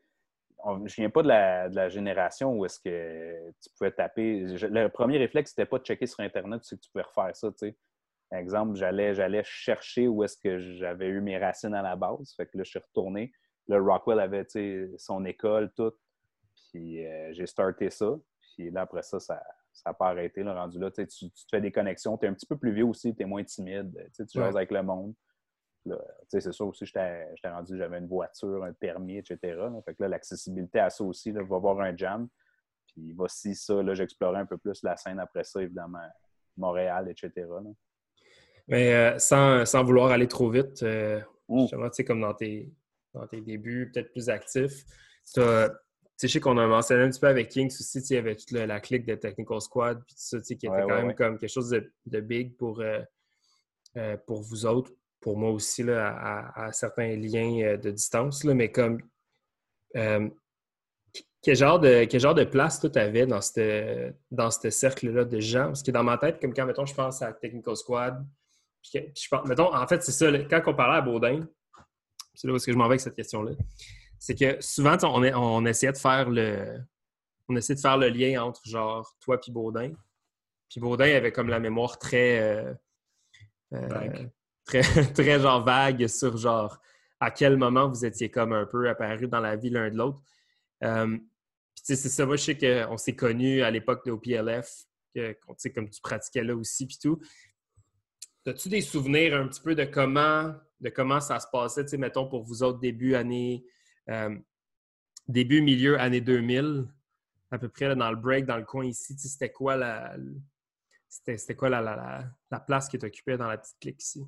je viens pas de la, de la génération où est-ce que tu pouvais taper. le premier réflexe, c'était pas de checker sur Internet, tu sais que tu pouvais refaire ça. Sais exemple, j'allais, j'allais chercher où est-ce que j'avais eu mes racines à la base. Fait que là, je suis retourné. Le Rockwell avait son école, tout. Puis euh, j'ai starté ça. Puis là, après ça, ça n'a pas arrêté. Là, rendu là, tu, tu, te fais des connexions. Tu es un petit peu plus vieux aussi, tu es moins timide. Tu joues avec le monde. C'est ça aussi, j'étais rendu, j'avais une voiture, un permis, etc. Fait que là, l'accessibilité à ça aussi, là, va voir un jam. Puis voici ça, là, j'explorais un peu plus la scène après ça, évidemment, Montréal, etc. Mais euh, sans, sans, vouloir aller trop vite, euh, justement, tu sais, comme dans tes, dans tes débuts, peut-être plus actifs, tu sais, je sais qu'on a mentionné un petit peu avec Kings aussi, il y avait toute la, clique de Technical Squad, puis tout ça, qui était quand même comme quelque chose de, de big pour, euh, pour vous autres, pour moi aussi, là, à, à, certains liens de distance, là, mais comme quel genre de, quel genre de place tu avais dans ce dans cercle-là de gens? Parce que dans ma tête, comme quand, mettons, je pense à Technical Squad, je pense, mettons, en fait, c'est ça, quand on parlait à Baudin, c'est là où est-ce que je m'en vais avec cette question-là, c'est que souvent, on, on essayait de faire le on essayait de faire le lien entre, genre, toi puis Baudin. Puis Baudin avait comme la mémoire très... Euh, euh, très, très genre vague sur genre à quel moment vous étiez comme un peu apparu dans la vie l'un de l'autre. Euh, c'est ça, moi, je sais qu'on s'est connus à l'époque de OPLF, que, comme tu pratiquais là aussi, puis tout. As-tu des souvenirs un petit peu de comment, de comment ça se passait, mettons, pour vous autres, début année, euh, début, milieu année 2000, à peu près dans le break, dans le coin ici, c'était quoi la, c'était quoi la, la, la, place qui est occupée dans la petite clique ici?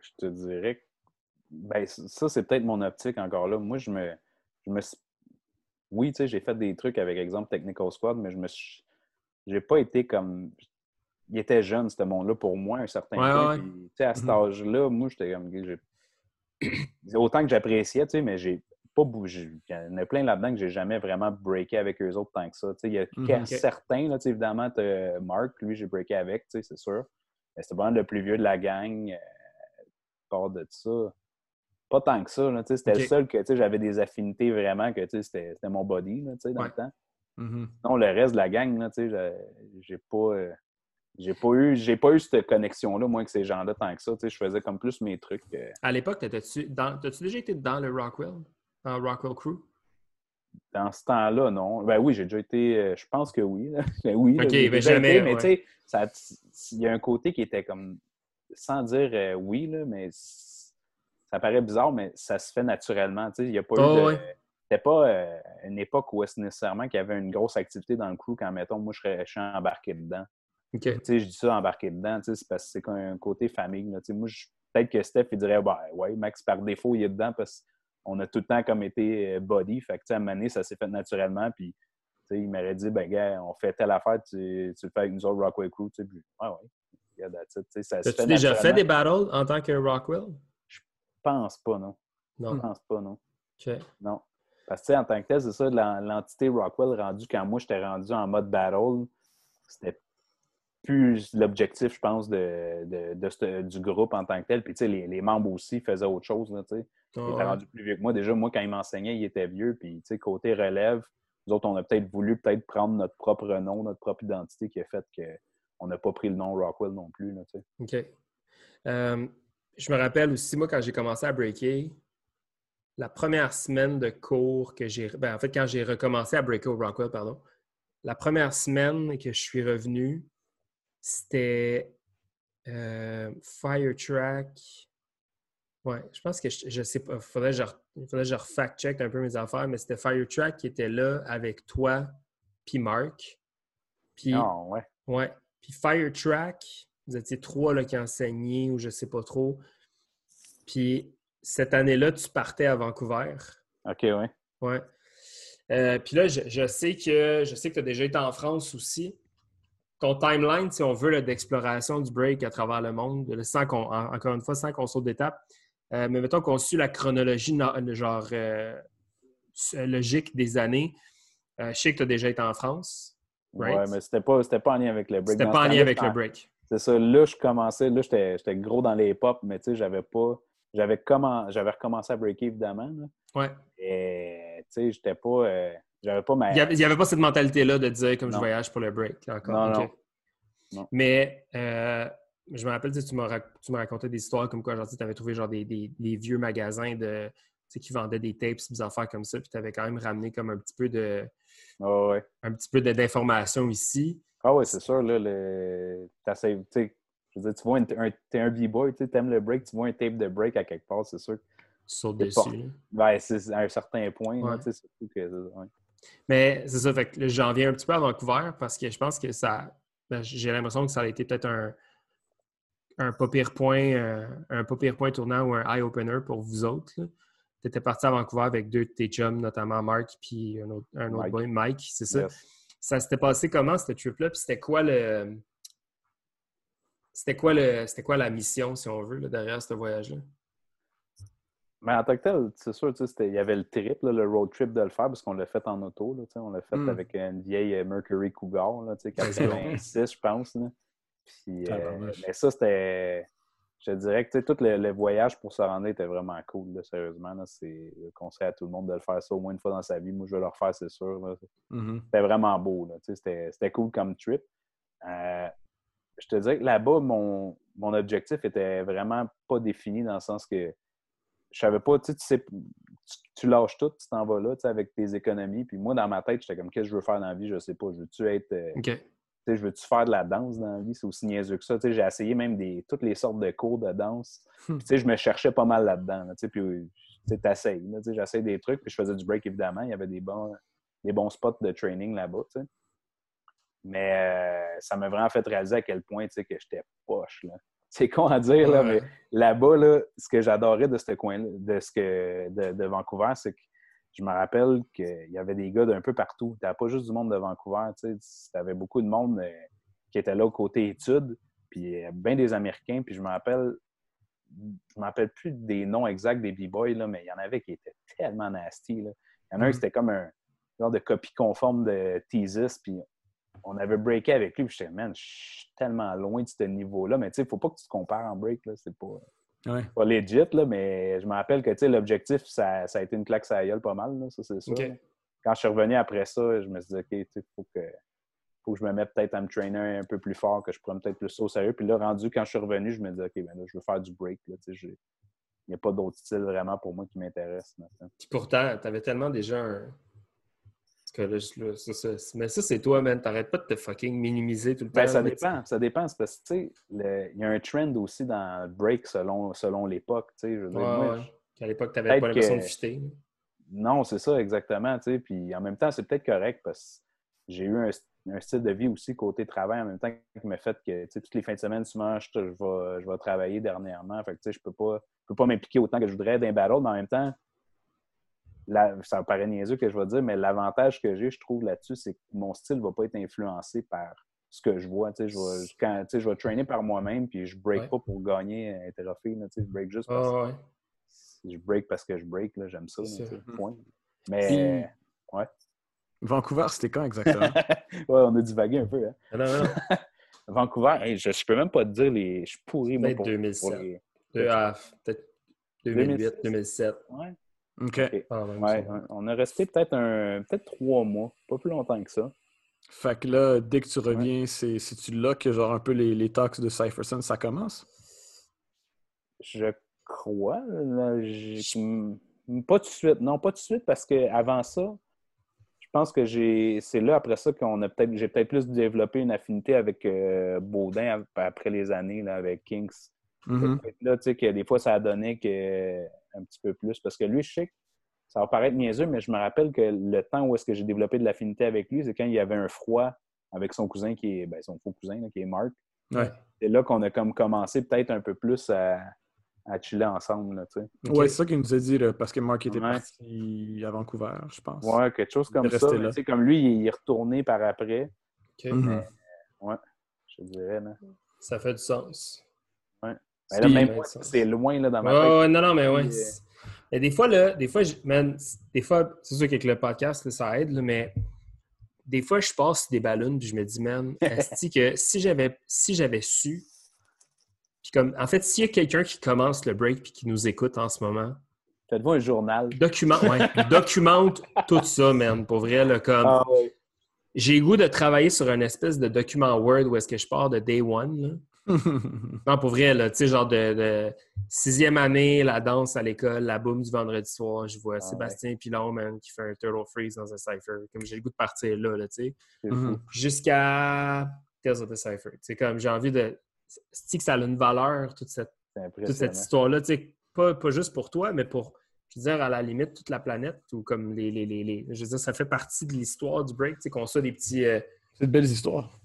Je te dirais que ben, ça, c'est peut-être mon optique encore là. Moi, je me, je me oui, tu sais, j'ai fait des trucs avec, exemple, Technical Squad, mais je me. J'ai pas été comme... Il était jeune, ce monde-là, pour moi, un certain point. tu sais, à cet mm-hmm. âge-là, moi, j'étais comme... Autant que j'appréciais, tu sais, mais j'ai pas bougé. Il y en a plein là-dedans que j'ai jamais vraiment breaké avec eux autres tant que ça. Il y a mm-hmm. certains, là, tu sais, évidemment, Mark, lui, j'ai breaké avec, tu sais, c'est sûr. Mais c'était vraiment le plus vieux de la gang. Euh, part de ça pas tant que ça. C'était le seul que j'avais des affinités vraiment que c'était mon body là, dans le temps. Mm-hmm. Non, le reste de la gang, j'ai pas. Euh, j'ai pas eu j'ai pas eu cette connexion-là, moi, avec ces gens-là, tant que ça. Je faisais comme plus mes trucs. Euh. À l'époque, t'as-tu déjà été dans le Rockwell? Dans le Rockwell Crew? Dans ce temps-là, non. Ben oui, j'ai déjà été. Euh, je pense que oui. ben oui. OK, ben jamais. mais tu sais, il y a un côté qui était comme. Sans dire oui, là, mais ça paraît bizarre, mais ça se fait naturellement. Il n'y a pas eu oh, de. C'était pas euh, une époque où est-ce nécessairement qu'il y avait une grosse activité dans le crew quand, mettons, moi, je, serais, suis embarqué dedans. Okay. Je dis ça, embarqué dedans, c'est parce que c'est un côté famille. Là. Moi, peut-être que Steph, il dirait, bah, ouais, Max, par défaut, il est dedans parce qu'on a tout le temps comme été euh, body. Fait que, à un moment donné, ça s'est fait naturellement. Puis, il m'aurait dit, ben, gars, on fait telle affaire, tu, tu le fais avec nous autres Rockwell Crew. Puis, ouais, ouais. As-tu déjà fait des battles en tant que Rockwell? pense pas, non. Non. Je pense pas, non. OK. Non. Parce que, en tant que tel, c'est ça, l'entité Rockwell rendu quand moi, j'étais rendu en mode battle, c'était plus l'objectif, je pense, de, du groupe en tant que tel. Puis, tu sais, les, membres aussi faisaient autre chose, là, tu sais. ils étaient rendus plus vieux que moi. Déjà, moi, quand ils m'enseignaient, ils étaient vieux. Puis, tu sais, côté relève, nous autres, on a peut-être voulu peut-être prendre notre propre nom, notre propre identité qui a fait qu'on n'a pas pris le nom Rockwell non plus, là, tu sais. OK. Euh, je me rappelle aussi, moi, quand j'ai commencé à breaker, la première semaine de cours que j'ai. Ben, en fait, quand j'ai recommencé à breaker au Rockwell, pardon, la première semaine que je suis revenu, c'était euh, Fire Track. Ouais, je pense que je, ne sais pas. Il faudrait que je, fact-check un peu mes affaires, mais c'était Fire Track qui était là avec toi puis Mark. Puis, oh, ouais. Ouais. Puis Fire Track, vous étiez trois là, qui enseignaient ou je ne sais pas trop. Puis cette année-là, tu partais à Vancouver. OK, oui. Ouais. Euh, puis là, je, sais que je sais que tu as déjà été en France aussi. Ton timeline, si on veut, d'exploration du break à travers le monde, sans encore une fois, sans qu'on saute d'étape. Euh, mais mettons qu'on suit la chronologie genre euh, logique des années. je sais que tu as déjà été en France. Oui, mais c'était pas, pas en lien avec le break. C'était pas en lien avec le break. C'est ça. Là, je commençais, là, j'étais gros dans les pop, mais tu sais, j'avais pas. J'avais comment, j'avais recommencé à breaker, évidemment. Là. Ouais. Et tu sais, j'étais pas. J'avais pas ma... Il n'y avait, pas cette mentalité-là de dire comme je voyage pour le break encore. Non, non. Mais euh, je me rappelle, tu m'as tu racontais des histoires comme quoi, genre, tu avais trouvé genre des, des, vieux magasins de qui vendaient des tapes, des affaires comme ça, puis tu avais quand même ramené comme un petit peu de. ouais. Un petit peu d'informations ici. Ah oui, c'est sûr. Là, le... je veux dire, tu vois, un, t'es un b-boy, tu aimes le break, tu vois un tape de break à quelque part, c'est sûr. Tu sautes dessus. Ben, c'est à un certain point. Ouais. Là, que, ouais. Mais c'est ça, fait que j'en viens un petit peu à Vancouver parce que je pense que ça. Ben, j'ai l'impression que ça a été peut-être un, un pas pire point, euh, un pas pire point tournant ou un eye-opener pour vous autres. Tu étais parti à Vancouver avec deux de tes chums, notamment Mark puis un autre, un autre boy, Mike, c'est ça. Ça s'était passé comment, cette trip-là? Puis c'était quoi le. C'était quoi le. C'était quoi la mission, si on veut, derrière ce voyage-là? Mais en tant que tel, c'est sûr, il y avait le trip, le road trip de le faire, parce qu'on l'a fait en auto. Là, on l'a fait hmm. avec une vieille Mercury Cougar, là, 86, je pense. Puis, euh, mais ça, c'était. Je dirais que tout le, voyage pour se rendre était vraiment cool, sérieusement. C'est le conseil à tout le monde de le faire ça au moins une fois dans sa vie. Moi, je vais le refaire, c'est sûr. Mm-hmm. C'était vraiment beau. C'était cool comme trip. Euh, je te dirais que là-bas, mon, mon objectif était vraiment pas défini dans le sens que je savais pas, tu sais, tu, lâches tout, tu t'en vas là, avec tes économies. Puis moi, dans ma tête, j'étais comme, qu'est-ce que je veux faire dans la vie? Je sais pas. Je veux-tu être. Euh, je veux-tu faire de la danse dans la vie? C'est aussi niaiseux que ça. J'ai essayé même des, toutes les sortes de cours de danse. Hmm. Puis, je me cherchais pas mal là-dedans. Là, puis t'essayes. J'essaye des trucs. Puis je faisais du break, évidemment. Il y avait des bons, des bons spots de training là-bas. Mais euh, ça m'a vraiment fait réaliser à quel point que j'étais poche. Là. C'est con à dire, là, mais là-bas, là, ce que j'adorais de ce coin de, ce que, de, Vancouver, c'est que je me rappelle qu'il y avait des gars d'un peu partout. Tu pas juste du monde de Vancouver. Tu avais beaucoup de monde euh, qui était là au côté études, puis euh, bien des Américains. Puis je me rappelle, je me rappelle plus des noms exacts des B-Boys, mais il y en avait qui étaient tellement nasty. Il y en a un qui mm. c'était comme un genre de copie conforme de Thesis, puis on avait breaké avec lui, puis j'étais, man, je suis tellement loin de ce niveau-là. Mais tu sais, il ne faut pas que tu te compares en break, là. C'est pas, pas legit, là, mais je me rappelle que, tu sais, l'objectif, ça, a été une claque à gueule pas mal, là, ça, c'est sûr. Quand je suis revenu après ça, je me suis dit, OK, tu sais, faut que, faut que je me mette peut-être à me trainer un peu plus fort, que je prenne peut-être plus au sérieux. Puis là, rendu, quand je suis revenu, je me dis, OK, ben là, je veux faire du break, là, tu sais, il n'y a pas d'autre style vraiment pour moi qui m'intéresse. Puis pourtant, tu avais tellement déjà un, mais ça, c'est toi, man. T'arrêtes pas de te fucking minimiser tout le ben, temps. Ça dépend. Ça dépend. parce que, tu sais, il y a un trend aussi dans le break selon, selon l'époque. Tu sais, je veux À l'époque, t'avais pas l'impression de fitter. Non, c'est ça, exactement. Tu sais. Puis en même temps, c'est peut-être correct parce que j'ai eu un, style de vie aussi côté travail en même temps qui m'a fait que, tu sais, toutes les fins de semaine, souvent, je, je, vais, je vais travailler dernièrement. Fait que, tu sais, je peux pas, peux pas m'impliquer autant que je voudrais d'un battle, mais en même temps, ça me paraît niaiseux que je vais dire, mais l'avantage que j'ai, je trouve, là-dessus, c'est que mon style ne va pas être influencé par ce que je vois. je vais, quand, je vais trainer par moi-même, puis je ne break pas pour gagner un trophée. je break juste parce que je break parce que je break. J'aime ça. point. Mais, ouais. Vancouver, c'était quand exactement? ouais, on a divagué un peu. Hein? Non, non. Vancouver, je ne peux même pas te dire les. Je pourrais, moi, pour, 2007. Ah, peut-être 2008, 2007. Ouais. OK. Ah, on a resté peut-être un peut-être trois mois, pas plus longtemps que ça. Fait que là, dès que tu reviens, c'est tu là que genre un peu les, les talks de Cypherson, ça commence? Je crois. pas tout de suite. Non, pas tout de suite parce qu'avant ça, je pense que j'ai. C'est là après ça qu'on a peut-être. J'ai peut-être plus développé une affinité avec euh, Baudin après les années là, avec Kings. Mm-hmm. Là, tu sais, que des fois, ça a donné que un petit peu plus. Parce que lui, je sais que ça va paraître niaiseux, mais je me rappelle que le temps où est-ce que j'ai développé de l'affinité avec lui, c'est quand il y avait un froid avec son cousin qui est, ben, son faux cousin, qui est Marc. C'est là qu'on a comme commencé peut-être un peu plus à, à chiller ensemble. Là, Ouais, c'est ça qu'il nous a dit, parce que Marc était parti à Vancouver, je pense. Ouais, quelque chose comme ça. comme lui, il est retourné par après. Mhm. ouais, je dirais. Là. Ça fait du sens. Ouais. Ben même c'est loin là, dans ma tête. non, non, mais ouais. Et des fois, là, des fois, des fois, c'est sûr qu'avec le podcast, ça aide, mais des fois, je passe des ballons puis je me dis, man, que si j'avais si j'avais su, puis comme, en fait, s'il y a quelqu'un qui commence le break puis qui nous écoute en ce moment, faites-vous un journal. Documente, ouais, documente tout ça, man, pour vrai, là, comme. Ah, J'ai goût de travailler sur une espèce de document Word où est-ce que je pars de day one. non, pour vrai, là, tu sais, genre de, sixième année, la danse à l'école, la boum du vendredi soir, je vois ah Sébastien Pilon, man, qui fait un turtle freeze dans un cypher. Comme j'ai le goût de partir là, là tu sais. Mhm. Jusqu'à Tales of the Cypher. Tu comme j'ai envie de. C'est que ça a une valeur, toute cette, toute cette histoire-là, tu sais, pas, pas juste pour toi, mais pour je veux dire, à la limite, toute la planète, ou comme les, les, les, je veux dire, ça fait partie de l'histoire du break, tu sais, qu'on soit des petits... Euh, c'est de belles histoires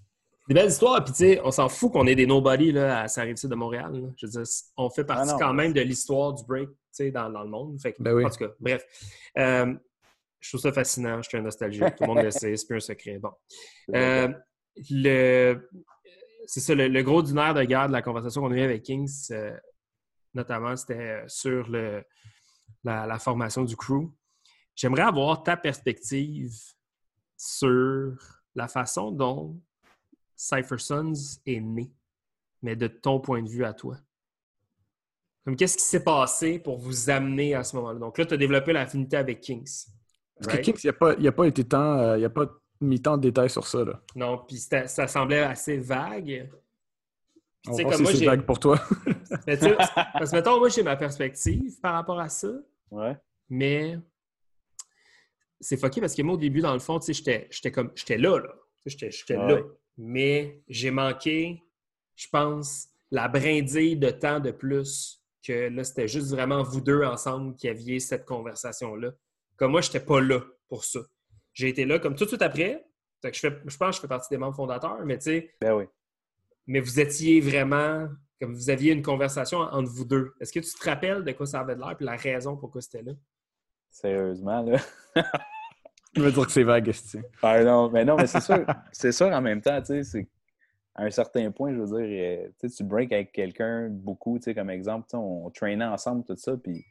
des belles histoires. Puis, tu sais, on s'en fout qu'on ait des nobody là, à saint de Montréal. Je veux dire, on fait partie ah quand même de l'histoire du break dans, dans, le monde. Fait ben En tout cas, bref. Euh, je trouve ça fascinant. Je suis un nostalgique. Tout le monde le sait. C'est plus un secret. Bon. Euh, le... C'est ça, le, gros du nerf de guerre de la conversation qu'on a eue avec Kings, euh, notamment, c'était sur le, la, formation du crew. J'aimerais avoir ta perspective sur la façon dont Cypher Sons est né, mais de ton point de vue à toi. Comme qu'est-ce qui s'est passé pour vous amener à ce moment-là? Donc là, tu as développé l'affinité avec Kings. Parce que Kings, il n'y a, pas été tant, euh, il a pas mis tant de détails sur ça. Là. Non, puis ça semblait assez vague. C'est vague pour toi. parce que, mettons, moi, j'ai ma perspective par rapport à ça. Ouais. Mais c'est fucké parce que moi, au début, dans le fond, j'étais comme j'étais là, là. J'étais là. Mais j'ai manqué, je pense, la brindille de temps de plus que là, c'était juste vraiment vous deux ensemble qui aviez cette conversation-là. Comme moi, je n'étais pas là pour ça. J'ai été là comme tout de suite après. je, fais, je pense que je fais partie des membres fondateurs, mais tu sais. Ben oui. Mais vous étiez vraiment. Comme vous aviez une conversation entre vous deux. Est-ce que tu te rappelles de quoi ça avait l'air et la raison pourquoi c'était là? Sérieusement, là. Je veux dire que c'est vague, tu ah, non, mais non, mais c'est sûr. c'est sûr en même temps, tu sais, à un certain point, je veux dire, euh, tu break avec quelqu'un beaucoup, tu sais, comme exemple, on, traînait ensemble, tout ça, puis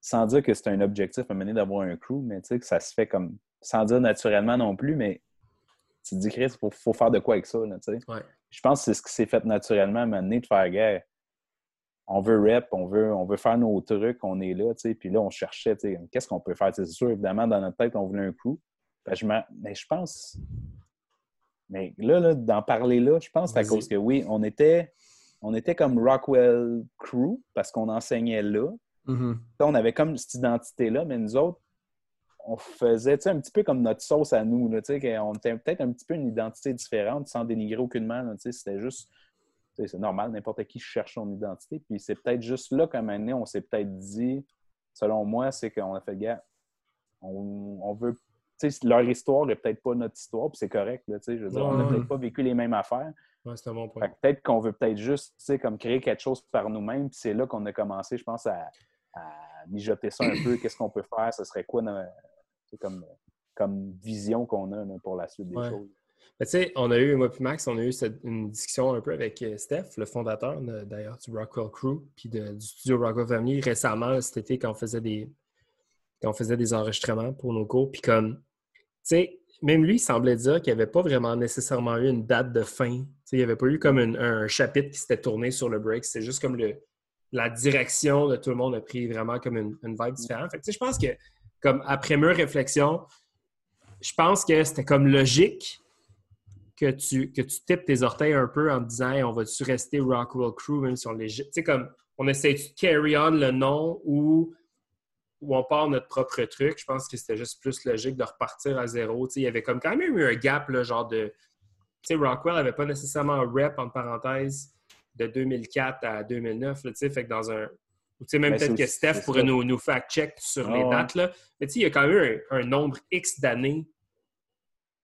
sans dire que c'est un objectif à mener d'avoir un crew, mais tu sais, que ça se fait comme, sans dire naturellement non plus, mais tu te dis, Chris, il faut, faire de quoi avec ça, tu sais? Je pense que c'est ce qui s'est fait naturellement à mener de faire guerre on veut rep, on veut, on veut faire nos trucs, on est là, tu sais. Puis là, on cherchait, tu sais, qu'est-ce qu'on peut faire? C'est sûr, évidemment, dans notre tête, on voulait un crew. je mais je pense. Mais là, d'en parler là, je pense que c'est à cause que oui, on était, on était comme Rockwell Crew parce qu'on enseignait là. Mm-hmm. On avait comme cette identité-là, mais nous autres, on faisait un petit peu comme notre sauce à nous. Là, on était peut-être un petit peu une identité différente sans dénigrer aucunement. C'était juste c'est normal, n'importe qui cherche son identité. Puis c'est peut-être juste là qu'à un moment donné, on s'est peut-être dit, selon moi, c'est qu'on a fait, gars, on, on veut. leur histoire n'est peut-être pas notre histoire, puis c'est correct. Là, je veux dire, on n'a peut-être pas vécu les mêmes affaires. c'est un bon point. Peut-être qu'on veut peut-être juste comme créer quelque chose par nous-mêmes. Puis c'est là qu'on a commencé, je pense, à, mijoter ça un peu. Qu'est-ce qu'on peut faire? Ce serait quoi comme, comme vision qu'on a pour la suite des choses? Tu sais, on a eu, moi puis Max, on a eu une discussion un peu avec euh, Steph, le fondateur d'ailleurs du Rockwell Crew, puis du studio Rockwell Family récemment, cet été, quand on faisait des, quand on faisait des enregistrements pour nos cours. Puis comme, tu sais, même lui, il semblait dire qu'il n'y avait pas vraiment nécessairement eu une date de fin. Tu sais, il n'y avait pas eu comme un chapitre qui s'était tourné sur le break. C'est juste comme le, la direction de tout le monde a pris vraiment comme une, une vibe différente. Fait que, je pense que, comme après mes réflexion, je pense que c'était comme logique que tu, que tu tipes tes orteils un peu en te disant on va-tu rester Rockwell Crew même si on les. Tu sais, comme on essaie de carry on le nom ou, ou on part notre propre truc. Je pense que c'était juste plus logique de repartir à zéro. Tu sais, il y avait comme quand même eu un gap, là, genre de. Tu sais, Rockwell n'avait pas nécessairement un rep, en parenthèse, de 2004 à 2009. tu sais, fait que dans un. Tu sais, même peut-être que Steph pourrait nous, nous fact-check sur les dates. Là. Mais tu sais, il y a quand même eu un, nombre X d'années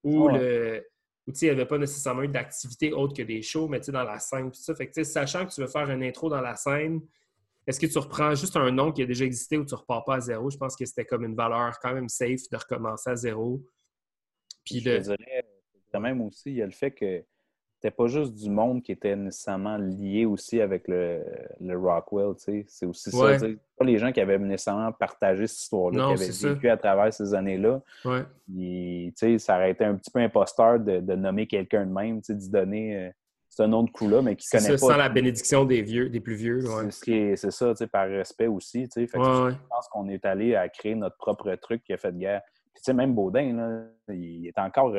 où le où il n'y avait pas nécessairement eu d'activité autre que des shows, mais dans la scène, tout ça. Fait que, sachant que tu veux faire une intro dans la scène, est-ce que tu reprends juste un nom qui a déjà existé ou tu ne repars pas à zéro? Je pense que c'était comme une valeur quand même safe de recommencer à zéro. Puis Je dirais quand même aussi, il y a le fait que c'était pas juste du monde qui était nécessairement lié aussi avec le, le Rockwell, tu sais. C'est aussi ça, ça, pas les gens qui avaient nécessairement partagé cette histoire-là, qui avaient vécu à travers ces années-là. Ouais. Tu sais, ça aurait été un petit peu imposteur de, de nommer quelqu'un de même, tu sais, d'y donner euh, ce nom de coup-là, mais qui connaît ça, pas. Sans la bénédiction des vieux, des plus vieux. C'est ça, tu sais, par respect aussi, tu sais. je pense qu'on est allé à créer notre propre truc qui a fait de guerre. Puis, tu sais, même Baudin, là, il était encore.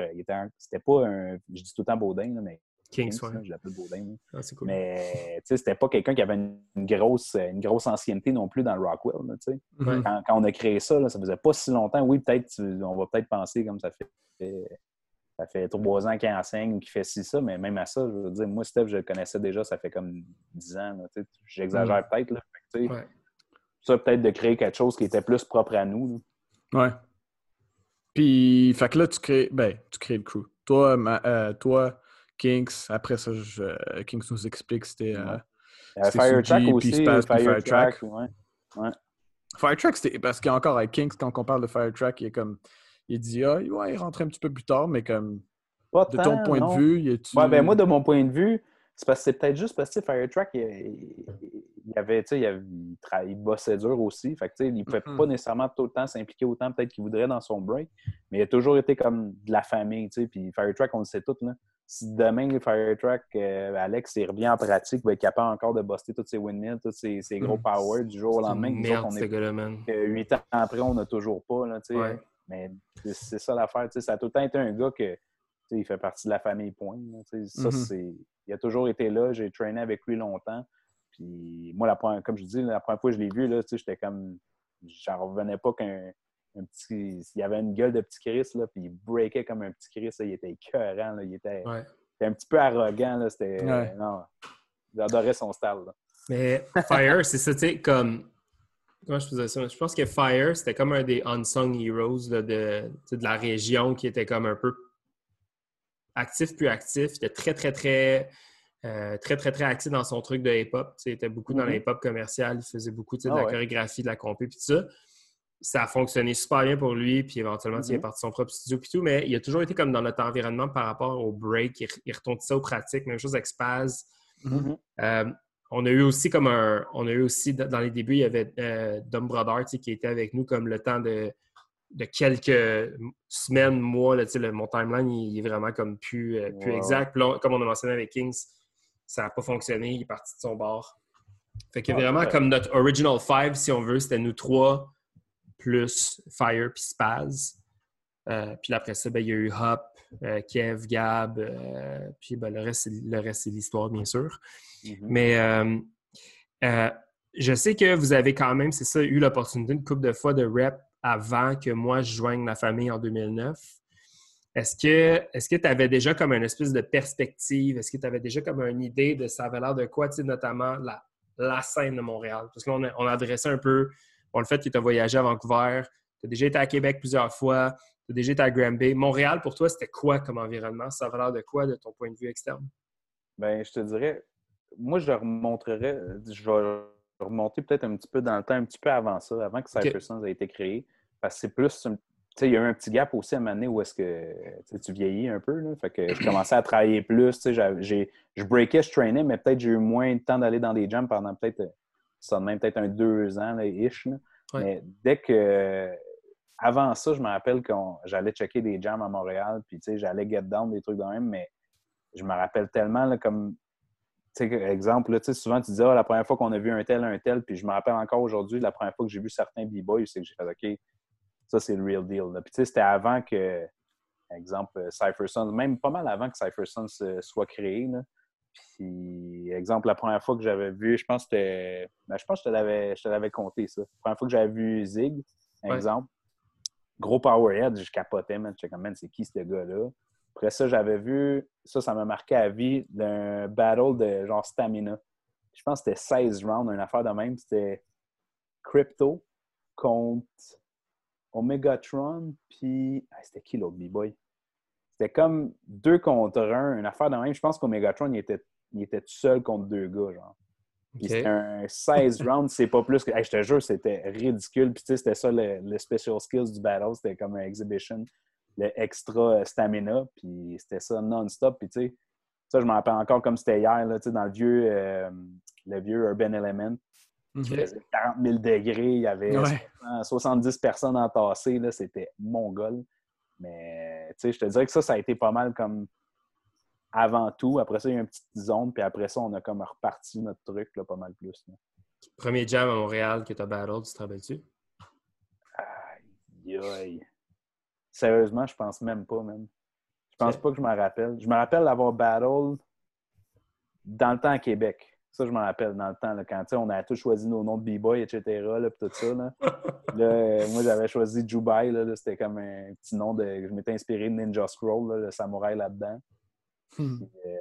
C'était pas un. Je dis tout le temps Baudin, là, mais Kings, ouais. je l'appelle Baudin. Ah, cool. Mais c'était pas quelqu'un qui avait une, grosse, une grosse ancienneté non plus dans le Rockwell. Quand, quand, on a créé ça, là, ça faisait pas si longtemps. Oui, peut-être on va peut-être penser comme ça fait, ça fait trois ans qu'il enseigne ou qu'il fait ci, ça, mais même à ça, je veux dire, moi, Steph, je le connaissais déjà, ça fait comme dix ans. J'exagère mm. peut-être. Ouais. Ça, peut-être de créer quelque chose qui était plus propre à nous. Ouais. Puis, fait que là, tu crées, ben, tu crées le crew. Toi, euh, toi Kings. Après ça, je, Kings nous explique c'était. Euh, euh Firetrack aussi. Firetrack. Ouais. Ouais. Firetrack, c'était parce qu'encore avec Kings, quand on parle de Firetrack, il est comme. Il dit, ah, ouais, il rentre un petit peu plus tard, mais comme. de ton point de vue, il est. Ouais, ben moi, de mon point de vue, c'est parce que c'est peut-être juste parce que Firetrack, il, il avait, il, avait, il, bossait dur aussi. Fait il ne pouvait Mm-hmm. pas nécessairement tout le temps s'impliquer autant peut-être qu'il voudrait dans son break. Mais il a toujours été comme de la famille. Puis Firetrack, on le sait tout. Là. Si demain, Firetrack, euh, Alex, il revient en pratique, il va être capable encore de bosser tous ses windmills, tous ses, ses gros Mm. powers du jour au lendemain. Merde, on est que huit ans après, on n'a toujours pas. Là. Ouais. Mais c'est- ça l'affaire. Ça a tout le temps été un gars que il fait partie de la famille Point. là, ça, Mhm. c'est. Il a toujours été là. J'ai traîné avec lui longtemps. Puis moi, la première, comme je dis, la première fois que je l'ai vu, j'étais comme. J'en revenais pas qu'un un petit. Il avait une gueule de petit Chris, là, puis il breakait comme un petit Chris. là, il était écœurant. là, il était, Ouais. il était un petit peu arrogant. Là, c'était, Ouais. non, j'adorais son style. là. Mais Fire, c'est ça, tu sais, comme. Comment je faisais ça? Je pense que Fire, c'était comme un des unsung heroes là, de, de la région qui était comme un peu actif plus actif. Il était très, très, très. euh, très, très, très actif dans son truc de hip-hop. Il était beaucoup dans Mhm. le hip-hop commercial. Il faisait beaucoup de Ah la ouais. chorégraphie, de la compé, puis tout ça. Ça a fonctionné super bien pour lui, puis éventuellement, il est Mhm. parti son propre studio, puis tout. Mais il a toujours été comme dans notre environnement par rapport au break. Il, il retourne ça aux pratiques. Même chose avec Spaz. Mhm. Euh, on a eu aussi comme un. On a eu aussi dans les débuts, il y avait euh, Dom sais, qui était avec nous comme le temps de, de quelques semaines, mois. Là, le, mon timeline, il, est vraiment comme plus, euh, plus exact. Là, comme on a mentionné avec Kings, ça n'a pas fonctionné. Il est parti de son bord. Fait que Ah, vraiment, ouais. comme notre original five, si on veut, c'était nous trois plus Fire puis Spaz. Euh, puis après ça, ben, il y a eu Hop, euh, Kev, Gab, euh, puis ben, le reste, c'est- le reste, c'est l'histoire, bien sûr. Mhm. Mais je sais que vous avez quand même, c'est ça, eu l'opportunité une couple de fois de rep avant que moi je joigne ma famille en 2009. Est-ce que est-ce que tu avais déjà comme une espèce de perspective? Est-ce que tu avais déjà comme une idée de ça avait l'air de quoi, notamment la, la scène de Montréal? Parce que là, on a, on a adressé un peu bon, le fait que tu as voyagé à Vancouver, tu as déjà été à Québec plusieurs fois, tu as déjà été à Granby. Montréal, pour toi, c'était quoi comme environnement? Ça avait l'air de quoi de ton point de vue externe? Ben, je te dirais, moi, je remonterais, je vais remonter peut-être un petit peu dans le temps, un petit peu avant ça, avant que Cypher Sons ait été créé. Parce que c'est plus, tu sais, il y a eu un petit gap aussi à un moment donné où est-ce que tu vieillis un peu. Là. Fait que je commençais à travailler plus. tu sais, Je breakais, je traînais, mais peut-être j'ai eu moins de temps d'aller dans des jams pendant peut-être, ça de même peut-être un deux ans, là, ish. là. Ouais. Mais dès que. Avant ça, je me rappelle que j'allais checker des jams à Montréal, puis tu sais, j'allais get down, des trucs de même, mais je me rappelle tellement, là, comme, tu sais, exemple, là, souvent tu dis, ah, la première fois qu'on a vu un tel, un tel, puis je me rappelle encore aujourd'hui, la première fois que j'ai vu certains b-boys, c'est que j'ai fait, OK, ça, c'est le real deal. là. Puis, tu sais, c'était avant que, exemple, Cypher Sons, même pas mal avant que Cypher Sons soit créé, là. Puis, exemple, la première fois que j'avais vu, je pense que c'était, ben, je pense que je te l'avais, je compté, ça. La première fois que j'avais vu Zig, Ouais. exemple, gros powerhead, je capotais, man. J'étais comme, man, c'est qui ce gars-là? Après ça, j'avais vu, ça, ça m'a marqué à vie, d'un battle de genre stamina. Je pense que c'était 16 rounds, une affaire de même. C'était Crypto contre Omegatron, puis. Ah, c'était qui l'autre B-Boy? C'était comme deux contre un, une affaire de même. Je pense qu'Omegatron, il était, il était tout seul contre deux gars, genre. C'était un 16 rounds, c'est pas plus que. Hey, je te jure, c'était ridicule. Puis tu sais, c'était ça le, le special skills du battle. C'était comme un exhibition, le extra euh, stamina. Puis c'était ça non-stop. Puis tu sais, ça, je m'en rappelle encore comme c'était hier, là, tu sais, dans le vieux, euh, le vieux Urban Element. Il faisait 40 000 degrés. Il y avait Ouais. 60 70 personnes entassées. C'était mongol. Mais tu sais, je te dirais que ça, ça a été pas mal comme avant tout. Après ça, il y a eu une petite zone, puis après ça, on a comme reparti notre truc là, pas mal plus. là. Premier jam à Montréal que tu as battle, tu te rappelles-tu? Aïe, aïe. Sérieusement, je pense même pas, même. Je pense pas que je me rappelle. Je me rappelle d'avoir battle dans le temps à Québec. Ça, je me rappelle dans le temps, là, quand on a tous choisi nos noms de B-Boy, etc. Là, tout ça. Là. Là, euh, moi, j'avais choisi Jubai. Là, là, C'était comme un petit nom de. Je m'étais inspiré de Ninja Scroll, là, le samouraï là-dedans. Hmm. Euh,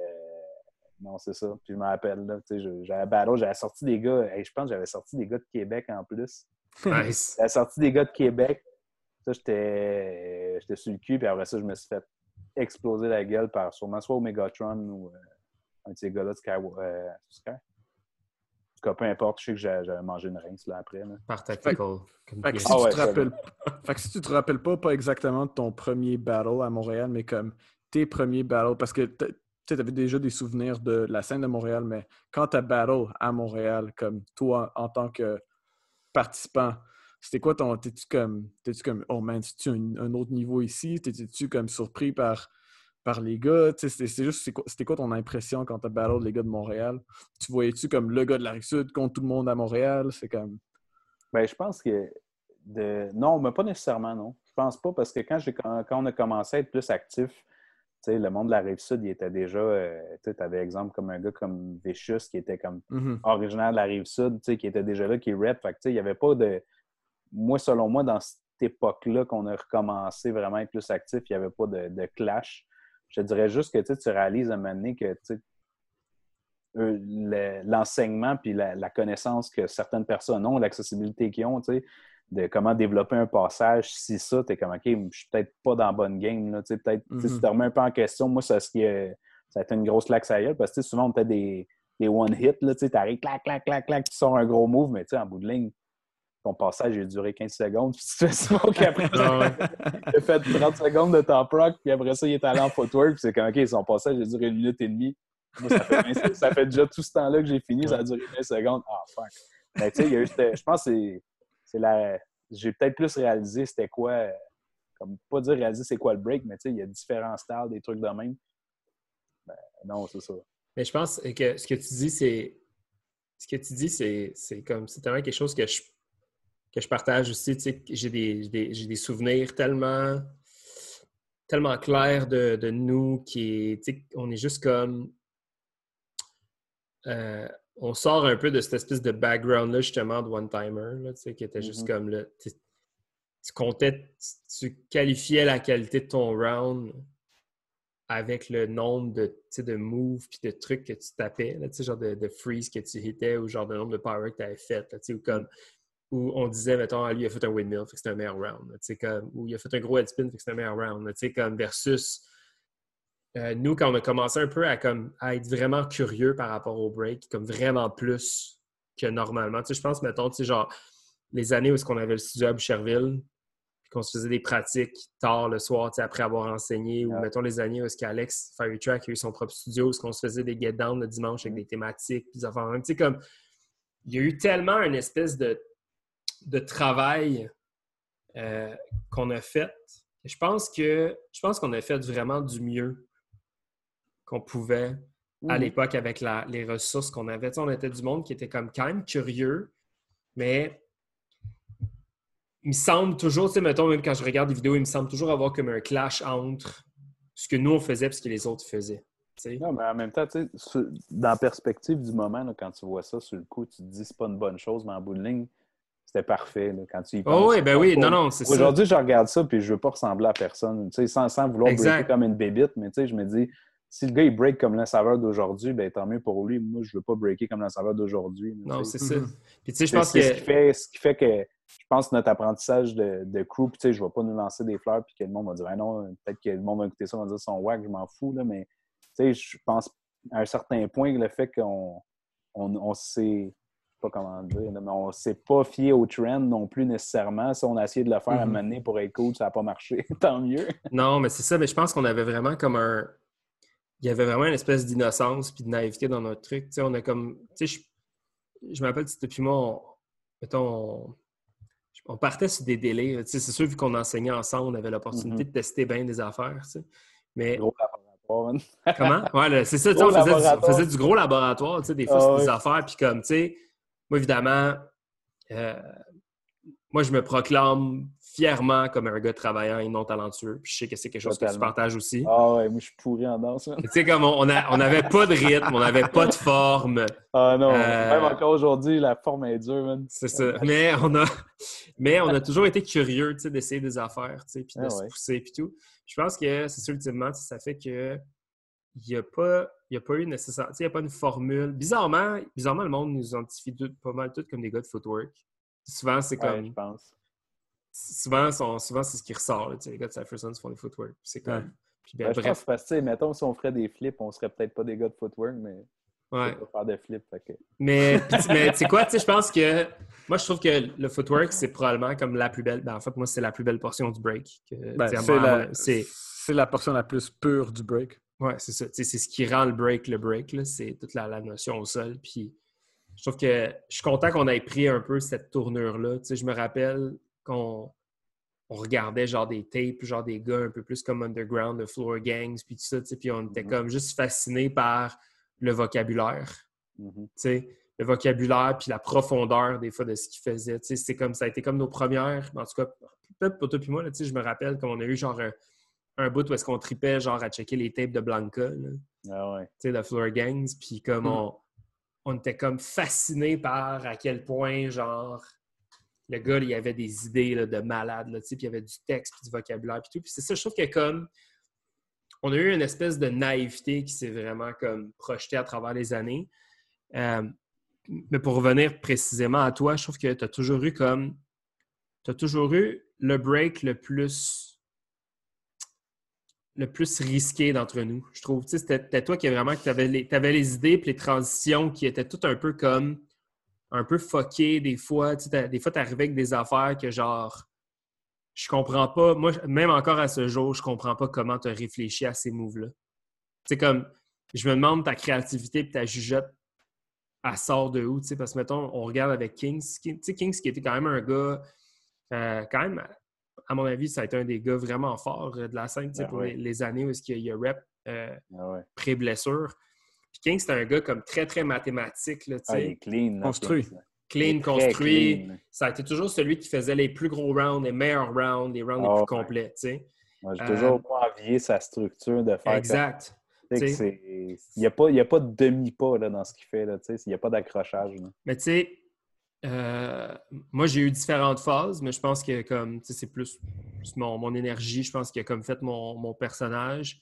non, c'est ça. Puis je me rappelle, là, j'avais battle, j'avais sorti des gars. hey, je pense que j'avais sorti des gars de Québec en plus. Nice. J'avais sorti des gars de Québec. Ça, j'étais j'étais sur le cul, puis après ça, je me suis fait exploser la gueule par sûrement soit Omegatron ou euh, un de ces gars-là de Sky. Euh, Sky? En tout cas, peu importe, je sais que j'avais mangé une rince là, après. Là. Par tactical. Fait que si. Ah ouais, tu te rappelles... fait que si tu te rappelles pas, pas exactement de ton premier battle à Montréal, mais comme tes premiers battles, parce que tu avais déjà des souvenirs de la scène de Montréal, mais quand tu as battle à Montréal, comme toi en tant que participant, c'était quoi ton. T'es-tu comme. T'es-tu comme. Oh man, c'est-tu un, autre niveau ici? T'étais-tu comme surpris par, par les gars? C'était juste. C'était quoi, ton impression quand t'as battle les gars de Montréal? Tu voyais-tu comme le gars de la Rive-Sud contre tout le monde à Montréal? C'est comme. Ben, je pense que. De... Non, mais pas nécessairement, non. Je pense pas parce que quand, quand on a commencé à être plus actif, le monde de la Rive-Sud, il était déjà. Euh, tu avais exemple comme un gars comme Vicious qui était comme mm-hmm. originaire de la Rive-Sud, qui était déjà là, qui rap. Fait il n'y avait pas de moi, selon moi, dans cette époque-là qu'on a recommencé vraiment à être plus actif, il n'y avait pas de, clash. Je dirais juste que tu réalises à un moment donné que l'enseignement puis la, connaissance que certaines personnes ont, l'accessibilité qu'ils ont, de comment développer un passage, si ça, tu es comme OK, je suis peut-être pas dans la bonne game. Peut-être si tu te remets un peu en question, moi, ça, ça a été une grosse claque ça parce que souvent, on a des, des one-hit, tu arrives, clac, clac, clac, clac, tu sors un gros move, mais en bout de ligne, ton passage a duré 15 secondes, puis tu fais smoke après. Ah il a fait 30 secondes de top rock, puis après ça, il est allé en footwork, puis c'est comme, OK, son passage a duré une minute et demie. Moi, ça, fait, déjà tout ce temps-là que j'ai fini, ça a duré 15 secondes. Ah, fuck. Mais tu sais, il y a eu, je pense que c'est la. J'ai peut-être plus réalisé c'était quoi, comme pas dire réaliser c'est quoi le break, mais tu sais, il y a différents styles, des trucs de même. Ben, non, c'est ça. Mais je pense que ce que tu dis, c'est. Ce que tu dis, c'est comme. C'est tellement quelque chose que je que je partage aussi. J'ai des, des, souvenirs tellement, tellement clairs de, de nous qui on est juste comme. Euh, on sort un peu de cette espèce de background-là, justement, de one-timer, qui était juste mm-hmm. comme le. Tu comptais, tu qualifiais la qualité de ton round avec le nombre de, de moves puis de trucs que tu tapais, là, genre de, de freeze que tu hitais ou genre de nombre de power que tu avais fait. Là, ou comme où on disait, mettons, lui, il a fait un windmill, fait que c'était un meilleur round. Comme, ou il a fait un gros headspin, fait que c'était un meilleur round. Comme versus euh, nous, quand on a commencé un peu à, comme, à être vraiment curieux par rapport au break, comme vraiment plus que normalement. je pense, mettons, genre, les années où on avait le studio à Boucherville, puis qu'on se faisait des pratiques tard le soir, après avoir enseigné, ou mettons les années où Alex Firetrack a eu son propre studio, où on se faisait des get down le dimanche avec mm. des thématiques, puis des affaires. Comme, il y a eu tellement une espèce de de travail euh, qu'on a fait. Je pense que je pense qu'on a fait vraiment du mieux qu'on pouvait à l'époque avec les ressources qu'on avait. on était du monde qui était comme quand même curieux, mais il me semble toujours, tu sais, mettons, même quand je regarde des vidéos, il me semble toujours avoir comme un clash entre ce que nous on faisait et ce que les autres faisaient. Non, mais en même temps, dans la perspective du moment, quand tu vois ça sur le coup, tu te dis c'est pas une bonne chose, mais en bout de ligne, c'était parfait quand tu y penses. Oh oui, ben oui, non, non, c'est ça. Aujourd'hui, je regarde ça puis je veux pas ressembler à personne, tu sais, sans, sans vouloir breaker comme une bébite, mais tu sais, je me dis, si le gars il break comme le saveur d'aujourd'hui, ben tant mieux pour lui. Moi, je veux pas breaker comme le saveur d'aujourd'hui. Non, c'est ça. Puis tu sais, je pense que... Ce qui, fait, ce qui fait que, je pense, notre apprentissage de, de crew, tu sais, je vais pas nous lancer des fleurs puis que le monde va dire, ah non, peut-être que le monde va écouter ça, va dire son wack, je m'en fous, là, mais tu sais, je pense à un certain point, le fait qu'on on, on s'est pas comment dire, mais on s'est pas fié au trend non plus nécessairement. Si on a essayé de le faire à mener mm-hmm. pour être cool, ça n'a pas marché. Tant mieux. non, mais c'est ça. Mais je pense qu'on avait vraiment comme un. Il y avait vraiment une espèce d'innocence puis de naïveté dans notre truc. sais, on a comme. Tu sais, je, je me rappelle, depuis moi, on, mettons, on, partait sur des délais. C'est sûr, vu qu'on enseignait ensemble, on avait l'opportunité mm-hmm. de tester bien des affaires. Mais. Gros laboratoire, Comment? Ouais, c'est ça, on faisait, du, on faisait, du, gros laboratoire, tu sais, des fois, ah des affaires, puis comme, tu sais, moi, évidemment, euh, moi, je me proclame fièrement comme un gars travaillant et non talentueux. Puis je sais que c'est quelque chose que tu partages aussi. Ah ouais, moi, je suis pourri en danse. Tu sais, comme on n'avait on pas de rythme, on n'avait pas de forme. Ah non, euh, même encore aujourd'hui, la forme est dure, man. C'est ça. Mais on a, mais on a toujours été curieux, tu sais, d'essayer des affaires, tu sais, puis de ah se pousser, puis tout. Je pense que c'est ça, ultimement, ça fait que il n'y a, pas, a pas eu nécessaire. Il n'y a pas une formule. Bizarrement, bizarrement, le monde nous identifie pas mal tous comme des gars de footwork. Souvent, c'est comme. je pense. Souvent, souvent c'est ce qui ressort. les gars de Cypher se font des footwork. C'est comme. Puis, ben, je pense parce que, mettons, si on ferait des flips, on serait peut-être pas des gars de footwork, mais. Ouais. Pas faire des flips. Mais, mais tu sais quoi, je pense que. Moi, je trouve que le footwork, c'est probablement comme la plus belle. Ben, en fait, moi, c'est la plus belle portion du break. Ben, c'est la... la portion la plus pure du break. Ouais, c'est ça. C'est ce qui rend le break le break. C'est toute la, notion au sol. Puis je trouve que je suis content qu'on ait pris un peu cette tournure-là. Je me rappelle qu'on on regardait genre des tapes, genre des gars un peu plus comme Underground, The Floor Gangs, puis tout ça, puis on était mm-hmm. comme juste fascinés par le vocabulaire. Mm-hmm. Le vocabulaire, puis la profondeur des fois de ce qu'ils faisaient. C'est comme, ça a été comme nos premières, en tout cas, peut-être pour toi puis moi, je me rappelle comme on a eu genre un, bout où est-ce qu'on tripait genre à checker les tapes de Blanca, ah ouais. tu sais, The Floor Gangs, puis comme mm. on, on était comme fascinés par à quel point genre le gars, il avait des idées de malade, là, puis il y avait du texte, puis du vocabulaire, puis tout. Puis c'est ça, je trouve que comme on a eu une espèce de naïveté qui s'est vraiment comme projetée à travers les années. Euh, mais pour revenir précisément à toi, je trouve que tu as toujours eu comme tu as toujours eu le break le plus le plus risqué d'entre nous, je trouve. C'était toi qui vraiment tu avais, les, avais les idées et les transitions qui étaient toutes un peu comme un peu fucké des fois. Des fois, tu arrivais avec des affaires que genre, je comprends pas. Moi, même encore à ce jour, je comprends pas comment tu as réfléchi à ces moves-là. C'est comme, je me demande ta créativité et ta jugeote, elle sort de où? Parce que, mettons, on regarde avec Kings. Kings qui était quand même un gars, euh, quand même, à mon avis, ça a été un des gars vraiment forts de la scène ben pour les, années où il y a rep euh, ben pré-blessure. Puis King, c'est un gars comme très, très mathématique. Là, ah, il est clean. construit. clean, construit. Ça a été toujours celui qui faisait les plus gros rounds, les meilleurs rounds, les rounds les ah, plus complets. Moi, j'ai toujours euh, envié sa structure de faire. Exact. Il n'y a, pas, a pas de demi-pas dans ce qu'il fait. Là, il n'y a pas d'accrochage. Mais tu sais, euh, moi, j'ai eu différentes phases, mais je pense que comme c'est plus, mon, mon, énergie, je pense qu'il a comme fait mon, mon personnage.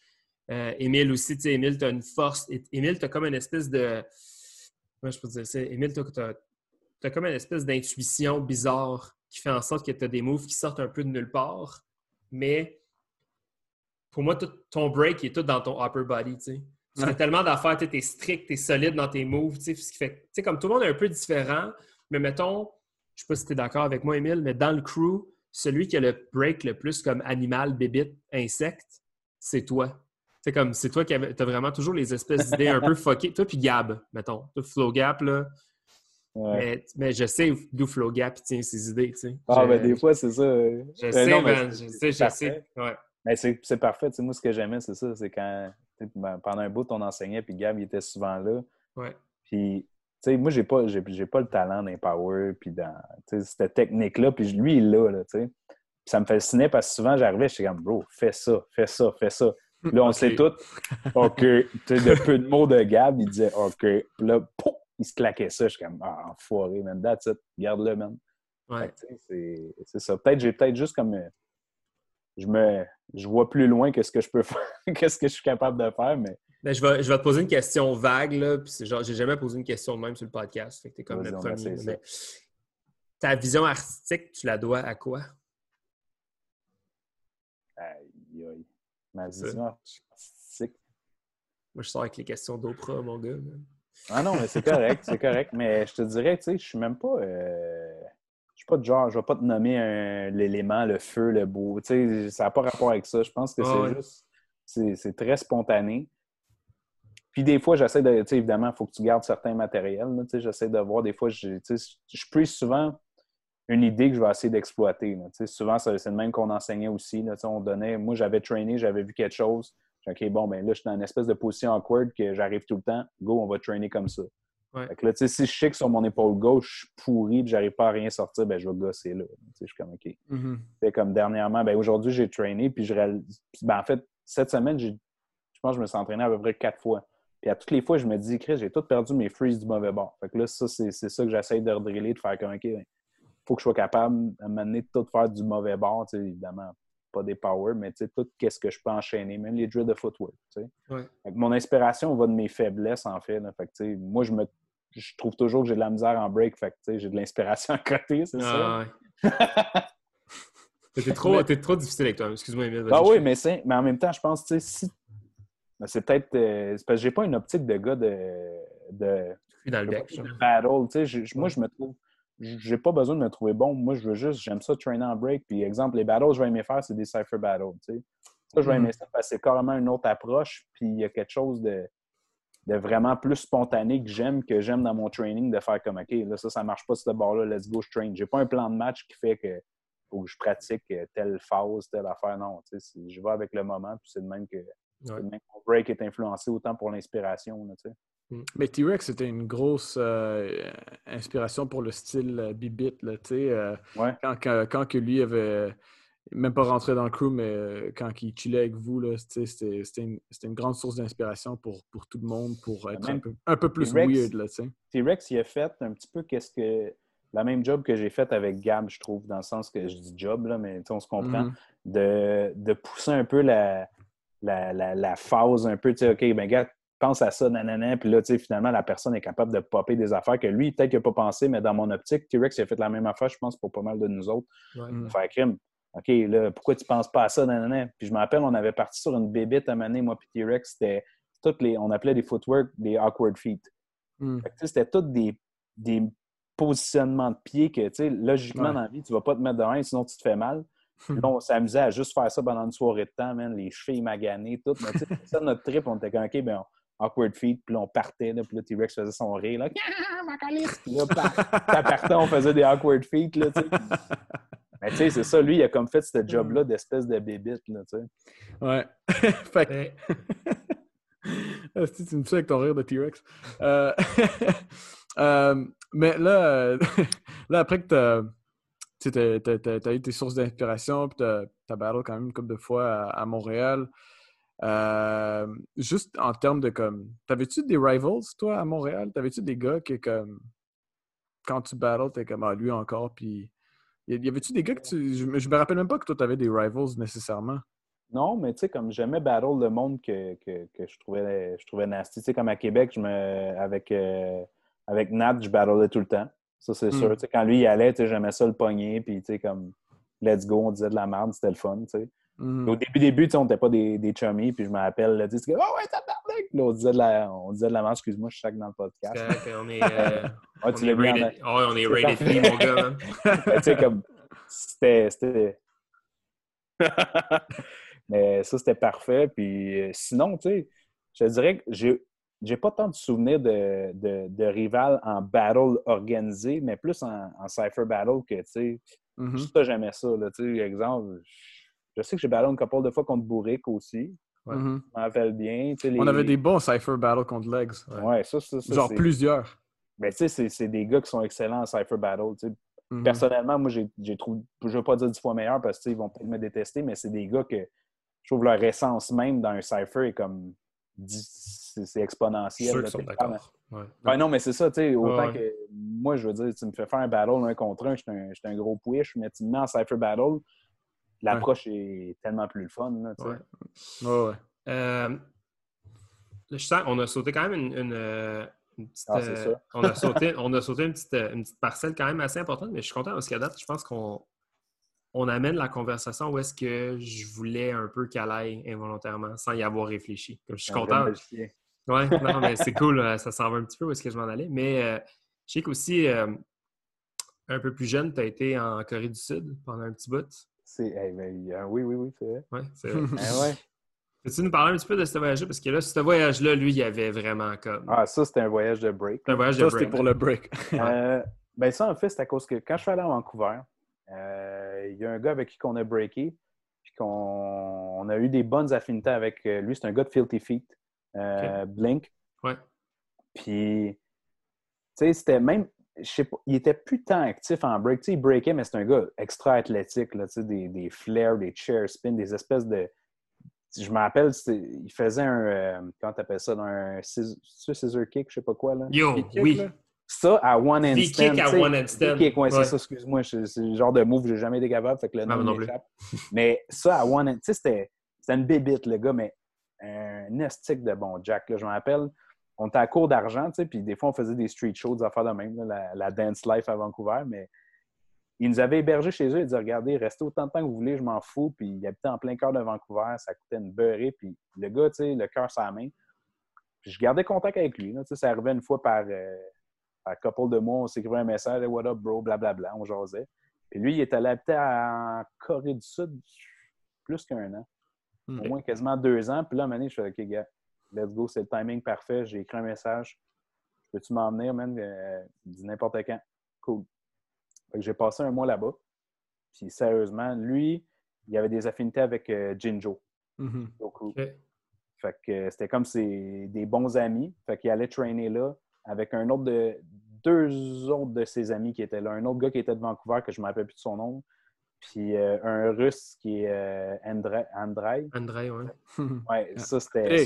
Euh, Émile aussi, tu sais, Émile, tu as une force. Émile, tu as comme une espèce de. Comment je peux dire ça? Émile, tu as, comme une espèce d'intuition bizarre qui fait en sorte que tu as des moves qui sortent un peu de nulle part. Mais pour moi, ton break est tout dans ton upper body, tu sais. Tu fais tellement d'affaires, tu es strict, tu es solide dans tes moves, tu sais, ce qui fait. Tu sais, comme tout le monde est un peu différent, mais mettons, je sais pas si tu es d'accord avec moi, Émile, mais dans le crew, celui qui a le break le plus comme animal, bébite, insecte, c'est toi. C'est comme, c'est toi qui as vraiment toujours les espèces d'idées un peu fuckées. Toi puis Gab, mettons. Toi, Flow Gap, là. Mais, mais, je sais d'où Flow Gap tient ses idées, tu sais. Ah, ben des fois, c'est ça. Je euh, sais, non, man, je sais, je sais. Ouais. Mais c'est parfait. Tu sais, moi, ce que j'aimais, c'est ça. C'est quand, ben, pendant un bout, on enseignait, puis Gab, il était souvent là. Ouais. Puis, sais, moi, j'ai pas, j'ai, pas le talent d'un power, puis dans cette technique-là, puis lui, il l'a, là, tu sais. ça me fascinait parce que souvent, j'arrivais, je suis comme, bro, fais ça, fais ça, fais ça. Là, on sait tout. OK. Tu sais, de peu de mots de Gab, il disait OK. Puis là, pouf, il se claquait ça. Je suis comme, ah, enfoiré, man. That's it. Garde-le, man. Ouais. C'est ça. Peut-être, j'ai peut-être juste comme. Je me. Je vois plus loin que ce que je peux faire, qu'est-ce que je suis capable de faire, mais. Ben, je, vais, je vais te poser une question vague, là. Puis genre, j'ai jamais posé une question de même sur le podcast. Fait que t'es comme le premier. Mais... Ta vision artistique, tu la dois à quoi? Aïe, aïe. Ma vision artistique. Moi, je sors avec les questions d'Oprah, mon gars. Ah non, mais c'est correct, c'est correct. Mais je te dirais, tu sais, je suis même pas. Euh... Je suis pas de genre, je vais pas te nommer l'élément, le feu, le beau. Tu sais, ça n'a pas rapport avec ça. Je pense que c'est juste. C'est très spontané. Puis des fois, j'essaie de. Tu sais, évidemment, il faut que tu gardes certains matériels. Tu sais, j'essaie de voir. Des fois, je, tu sais, je souvent une idée que je vais essayer d'exploiter. Souvent, c'est le même qu'on enseignait aussi. Là, on donnait, moi, j'avais trainé, j'avais vu quelque chose. OK, bon, ben là, je suis dans une espèce de position awkward que j'arrive tout le temps. Go, on va trainer comme ça. Là, si je sais que sur mon épaule gauche, je suis pourri et j'arrive pas à rien sortir, ben, je vais gosser là. Je suis comme OK. Mm-hmm. Comme dernièrement, ben, aujourd'hui, j'ai trainé, puis je ben, en fait, cette semaine, je pense que je me suis entraîné à peu près quatre fois. Puis à toutes les fois, je me dis, Chris, j'ai tout perdu mes freeze du mauvais bord. Fait que là, ça, c'est ça que j'essaie de redriller, de faire comme OK, ben, faut que je sois capable à m'amener de tout faire du mauvais bord, évidemment, pas des power, mais tout qu'est-ce que je peux enchaîner, même les drills de footwork. mon inspiration va de mes faiblesses, en fait. fait moi, je me je trouve toujours que j'ai de la misère en break, fait j'ai de l'inspiration à côté, c'est ça? Ah, T'es trop, trop difficile avec toi, excuse-moi, Emile. Ah oui, mais, mais en même temps, je pense, tu sais, si. Ben, c'est peut-être. Euh, parce que j'ai pas une optique de gars de. de, dans le de battle. Tu sais, moi, je me trouve j'ai pas besoin de me trouver bon. Moi, je veux juste, j'aime ça trainer en break. Puis, exemple, les battles que je vais aimer faire, c'est des cypher battles. Tu Ça, je vais Mhm. aimer ça parce que c'est carrément une autre approche. Puis il y a quelque chose de, de vraiment plus spontané que j'aime, que j'aime dans mon training, de faire comme OK, là, ça, ça marche pas ce bord-là, let's go, je train. J'ai pas un plan de match qui fait que faut que je pratique euh, telle phase, telle affaire. Non, tu sais, c'est- je vais avec le moment, puis c'est de même que de même mon break est influencé autant pour l'inspiration. sais. Mais T-Rex, c'était une grosse euh, inspiration pour le style euh, Bibit. Là, tu sais, euh, Ouais. quand, quand, quand que lui avait même pas rentré dans le crew, mais euh, quand il chillait avec vous, c'était c'était une, c'était une grande source d'inspiration pour, pour tout le monde, pour être un peu, un peu plus T-Rex- weird. Là, tu sais. T-Rex, il a fait un petit peu qu'est-ce que la même job que j'ai fait avec Gab, je trouve, dans le sens que je dis job, là, mais on se comprend, Mhm. de, de pousser un peu la, la, la, la phase, un peu, tu sais, OK, ben gars, pense à ça, nanana, puis là, tu sais, finalement, la personne est capable de popper des affaires que lui, peut-être qu'il n'a pas pensé, mais dans mon optique, T-Rex, il a fait la même affaire, je pense, pour pas mal de nous autres. Ouais. Mm. Faire crime. OK, là, pourquoi tu penses pas à ça, nanana? Puis je me rappelle, on avait parti sur une bébite à maner, moi, puis T-Rex, c'était toutes les, on appelait des footwork des awkward feet. Mm. Fait que, tu sais, c'était tous des, des positionnements de pieds que, tu sais, logiquement, Ouais. dans la vie, tu vas pas te mettre de rien, sinon tu te fais mal. Puis là, on s'amusait à juste faire ça pendant une soirée de temps, man, les chevilles maganées, tout. Mais tu sais, c'est ça notre trip, on était comme, OK, ben, on- awkward feet, puis là, on partait, là, puis là, T-Rex faisait son rire, là, Ah, ma! Puis là, par- partait, on faisait des awkward feet, là, tu sais. Mais tu sais, c'est ça, lui, il a comme fait ce job-là d'espèce de bébite, là, tu sais. Ouais. fait que- Asti, tu me fais avec ton rire de T-Rex. Euh, euh, mais là, euh, là, après que tu as, eu tes sources d'inspiration, puis tu as battle quand même une couple de fois à, à Montréal. euh, juste en termes de comme. T'avais-tu des rivals, toi, à Montréal? T'avais-tu des gars qui, comme. Quand tu battles, t'es comme, ah, lui encore, puis. Y y avait-tu des gars que tu. Je, me- je me rappelle même pas que toi, t'avais des rivals nécessairement. Non, mais tu sais, comme j'aimais battle le monde que, que, que je, trouvais, je trouvais nasty. Tu sais, comme à Québec, je me, avec, euh, avec Nat, je battlais tout le temps. Ça, c'est Mm. sûr. Tu sais, quand lui, il allait, tu sais, j'aimais ça le pogner. Puis, tu sais, comme, let's go, on disait de la merde, c'était le fun, tu sais. Mhm. Au début, début, tu sais, on n'était pas des, des chummies. Puis, je me rappelle, tu sais, oh ouais, Là, on disait de la, on disait de la merde. Excuse-moi, je suis chaque dans le podcast. On est, euh, Ouais, on est en- rated, ouais, on est rated free, mon gars. Mais tu sais, comme, c'était. c'était- Mais ça, c'était parfait. Puis euh, sinon, tu sais, je te dirais que j'ai. J'ai pas tant de souvenirs de, de, de rival en battle organisé, mais plus en, en cypher battle que, tu sais, Mhm. ça, j'aimais ça. Là, tu sais, exemple, je sais que j'ai battle une couple de fois contre Bourric aussi. Ouais. Mhm. Je m'en rappelle bien. tu sais, les- On avait des bons Cypher Battle contre Legs. Ouais, ça, ça, ça, Genre c'est- plusieurs. Ben, tu sais, c'est- c'est des gars qui sont excellents en cypher battle. tu sais. Mhm. Personnellement, moi, j'ai j'ai trouvé, je ne veux pas dire dix fois meilleur parce qu'ils vont peut-être me détester, mais c'est des gars que je trouve leur essence même dans un cypher est comme dix- c'est c'est Je exponentiel. suis d'accord. Ouais. Ben non, mais c'est ça, tu sais, autant Ouais, que moi, je veux dire, tu me fais faire un battle un contre un, j'étais un, j'étais un gros push, mais tu me mets en cypher battle, l'approche est tellement plus le fun. Là. Ouais. Euh, je sens qu'on a sauté quand même une, une, euh, une petite. Ah, euh, on, a sauté, on a sauté une petite, une petite parcelle quand même assez importante, mais je suis content parce qu'à date, je pense qu'on on amène la conversation où est-ce que je voulais un peu qu'elle aille involontairement sans y avoir réfléchi. Comme je suis content. Ouais, non, mais c'est cool. Ça s'en va un petit peu où est-ce que je m'en allais. Mais euh, je sais qu'aussi, un peu plus jeune, tu as été en Corée du Sud pendant un petit bout. C'est, ben, euh, oui, oui, oui, c'est vrai. Ouais, c'est vrai. Ah ouais. Peux-tu nous parler un petit peu de ce voyage-là? Parce que là, ce voyage-là, lui, il y avait vraiment comme. Ah, ça, c'était un voyage de break. Un voyage de Ça, c'était break. pour le break. Euh, ben ça, en fait, c'est à cause que quand je suis allé à Vancouver, euh, il y a un gars avec qui on a breaké, puis qu'on on a eu des bonnes affinités avec lui. C'est un gars de Filthy Feet, euh, Blink. Ouais. Puis, tu sais, c'était même, je sais pas, il était plus tant actif en break. Tu sais, il breakait, mais c'est un gars extra athlétique, là, tu sais, des, des flares, des chair spins, des espèces de. Je me rappelle, il faisait un. euh, comment t'appelles ça? Un scissor, scissor kick, je sais pas quoi, là? Yo, Kick, oui. là? Ça, à one handstand. kicks à one handstand. des kicks, ouais, ça, excuse-moi. C'est le genre de move que j'ai jamais été capable, fait que le nom m'échappe. Mais ça, à one hand, tu sais, c'était c'était une bébite, le gars, mais un estique de bon Jack. Là, je me rappelle, on était à court d'argent, tu sais, puis des fois, on faisait des street shows, des affaires de même, là, la, la dance life à Vancouver, mais il nous avait hébergés chez eux. Il disait Regardez, restez autant de temps que vous voulez, je m'en fous. Puis il habitait en plein cœur de Vancouver, ça coûtait une beurrée. Puis le gars, tu sais, le cœur la main. Puis je gardais contact avec lui. Là, tu sais, ça arrivait une fois par, euh, par couple de mois, on s'écrivait un message Hey, What up, bro, blablabla, on jasait. Puis lui, il est allé habiter en Corée du Sud plus qu'un an. au moins quasiment deux ans. Puis là, à un moment donné, je fais OK, gars, let's go, c'est le timing parfait. J'ai écrit un message. Peux-tu m'emmener, man? Euh, dis n'importe quand. Cool. J'ai passé un mois là-bas. Puis sérieusement, lui, il avait des affinités avec euh, Jinjo. Mhm. Fait que c'était comme c'est des bons amis. Fait qu'il allait trainer là avec un autre de deux autres de ses amis qui étaient là. Un autre gars qui était de Vancouver, que je ne me rappelle plus de son nom. Puis euh, un russe qui est euh, Andrei. Andrei, oui. ouais, ça c'était.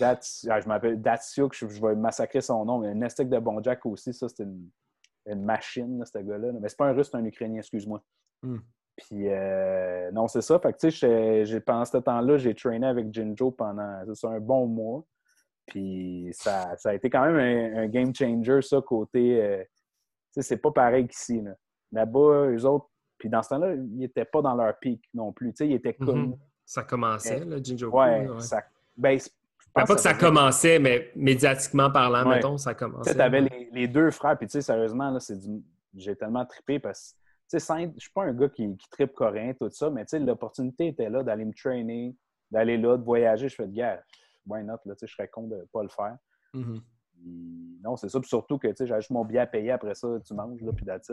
Ah, je m'appelle Datsuk, je, vais massacrer son nom. Un estique de Bon Jack aussi, ça c'était une, machine, ce gars-là. Mais c'est pas un russe, c'est un Ukrainien, excuse-moi. Hmm. Puis euh, non, c'est ça. Fait que tu sais, pendant ce temps-là, j'ai trainé avec Jinjo pendant un bon mois. Puis ça, ça, a été quand même un, game changer, ça, côté. Euh, tu sais, c'est pas pareil qu'ici. Là-bas, eux autres, puis dans ce temps-là, ils n'étaient pas dans leur pic non plus. Tu sais, ils étaient mhm. comme. Ça commençait, là, Jinjo. Ouais, ouais. Ça, ben, pas que ça, commençait, mais médiatiquement parlant, mettons, ça commençait. Tu avais les, les, deux frères, puis tu sais, sérieusement, là, c'est du... j'ai tellement trippé parce que, tu sais, je suis pas un gars qui, qui trippe coréen, tout ça, mais tu sais, l'opportunité était là d'aller me trainer, d'aller là, de voyager. Je fais de guerre why not? Là, je serais con de ne pas le faire. Mm-hmm. non, c'est ça. Puis surtout que j'ai juste mon billet à payer après ça, tu manges, là, puis that's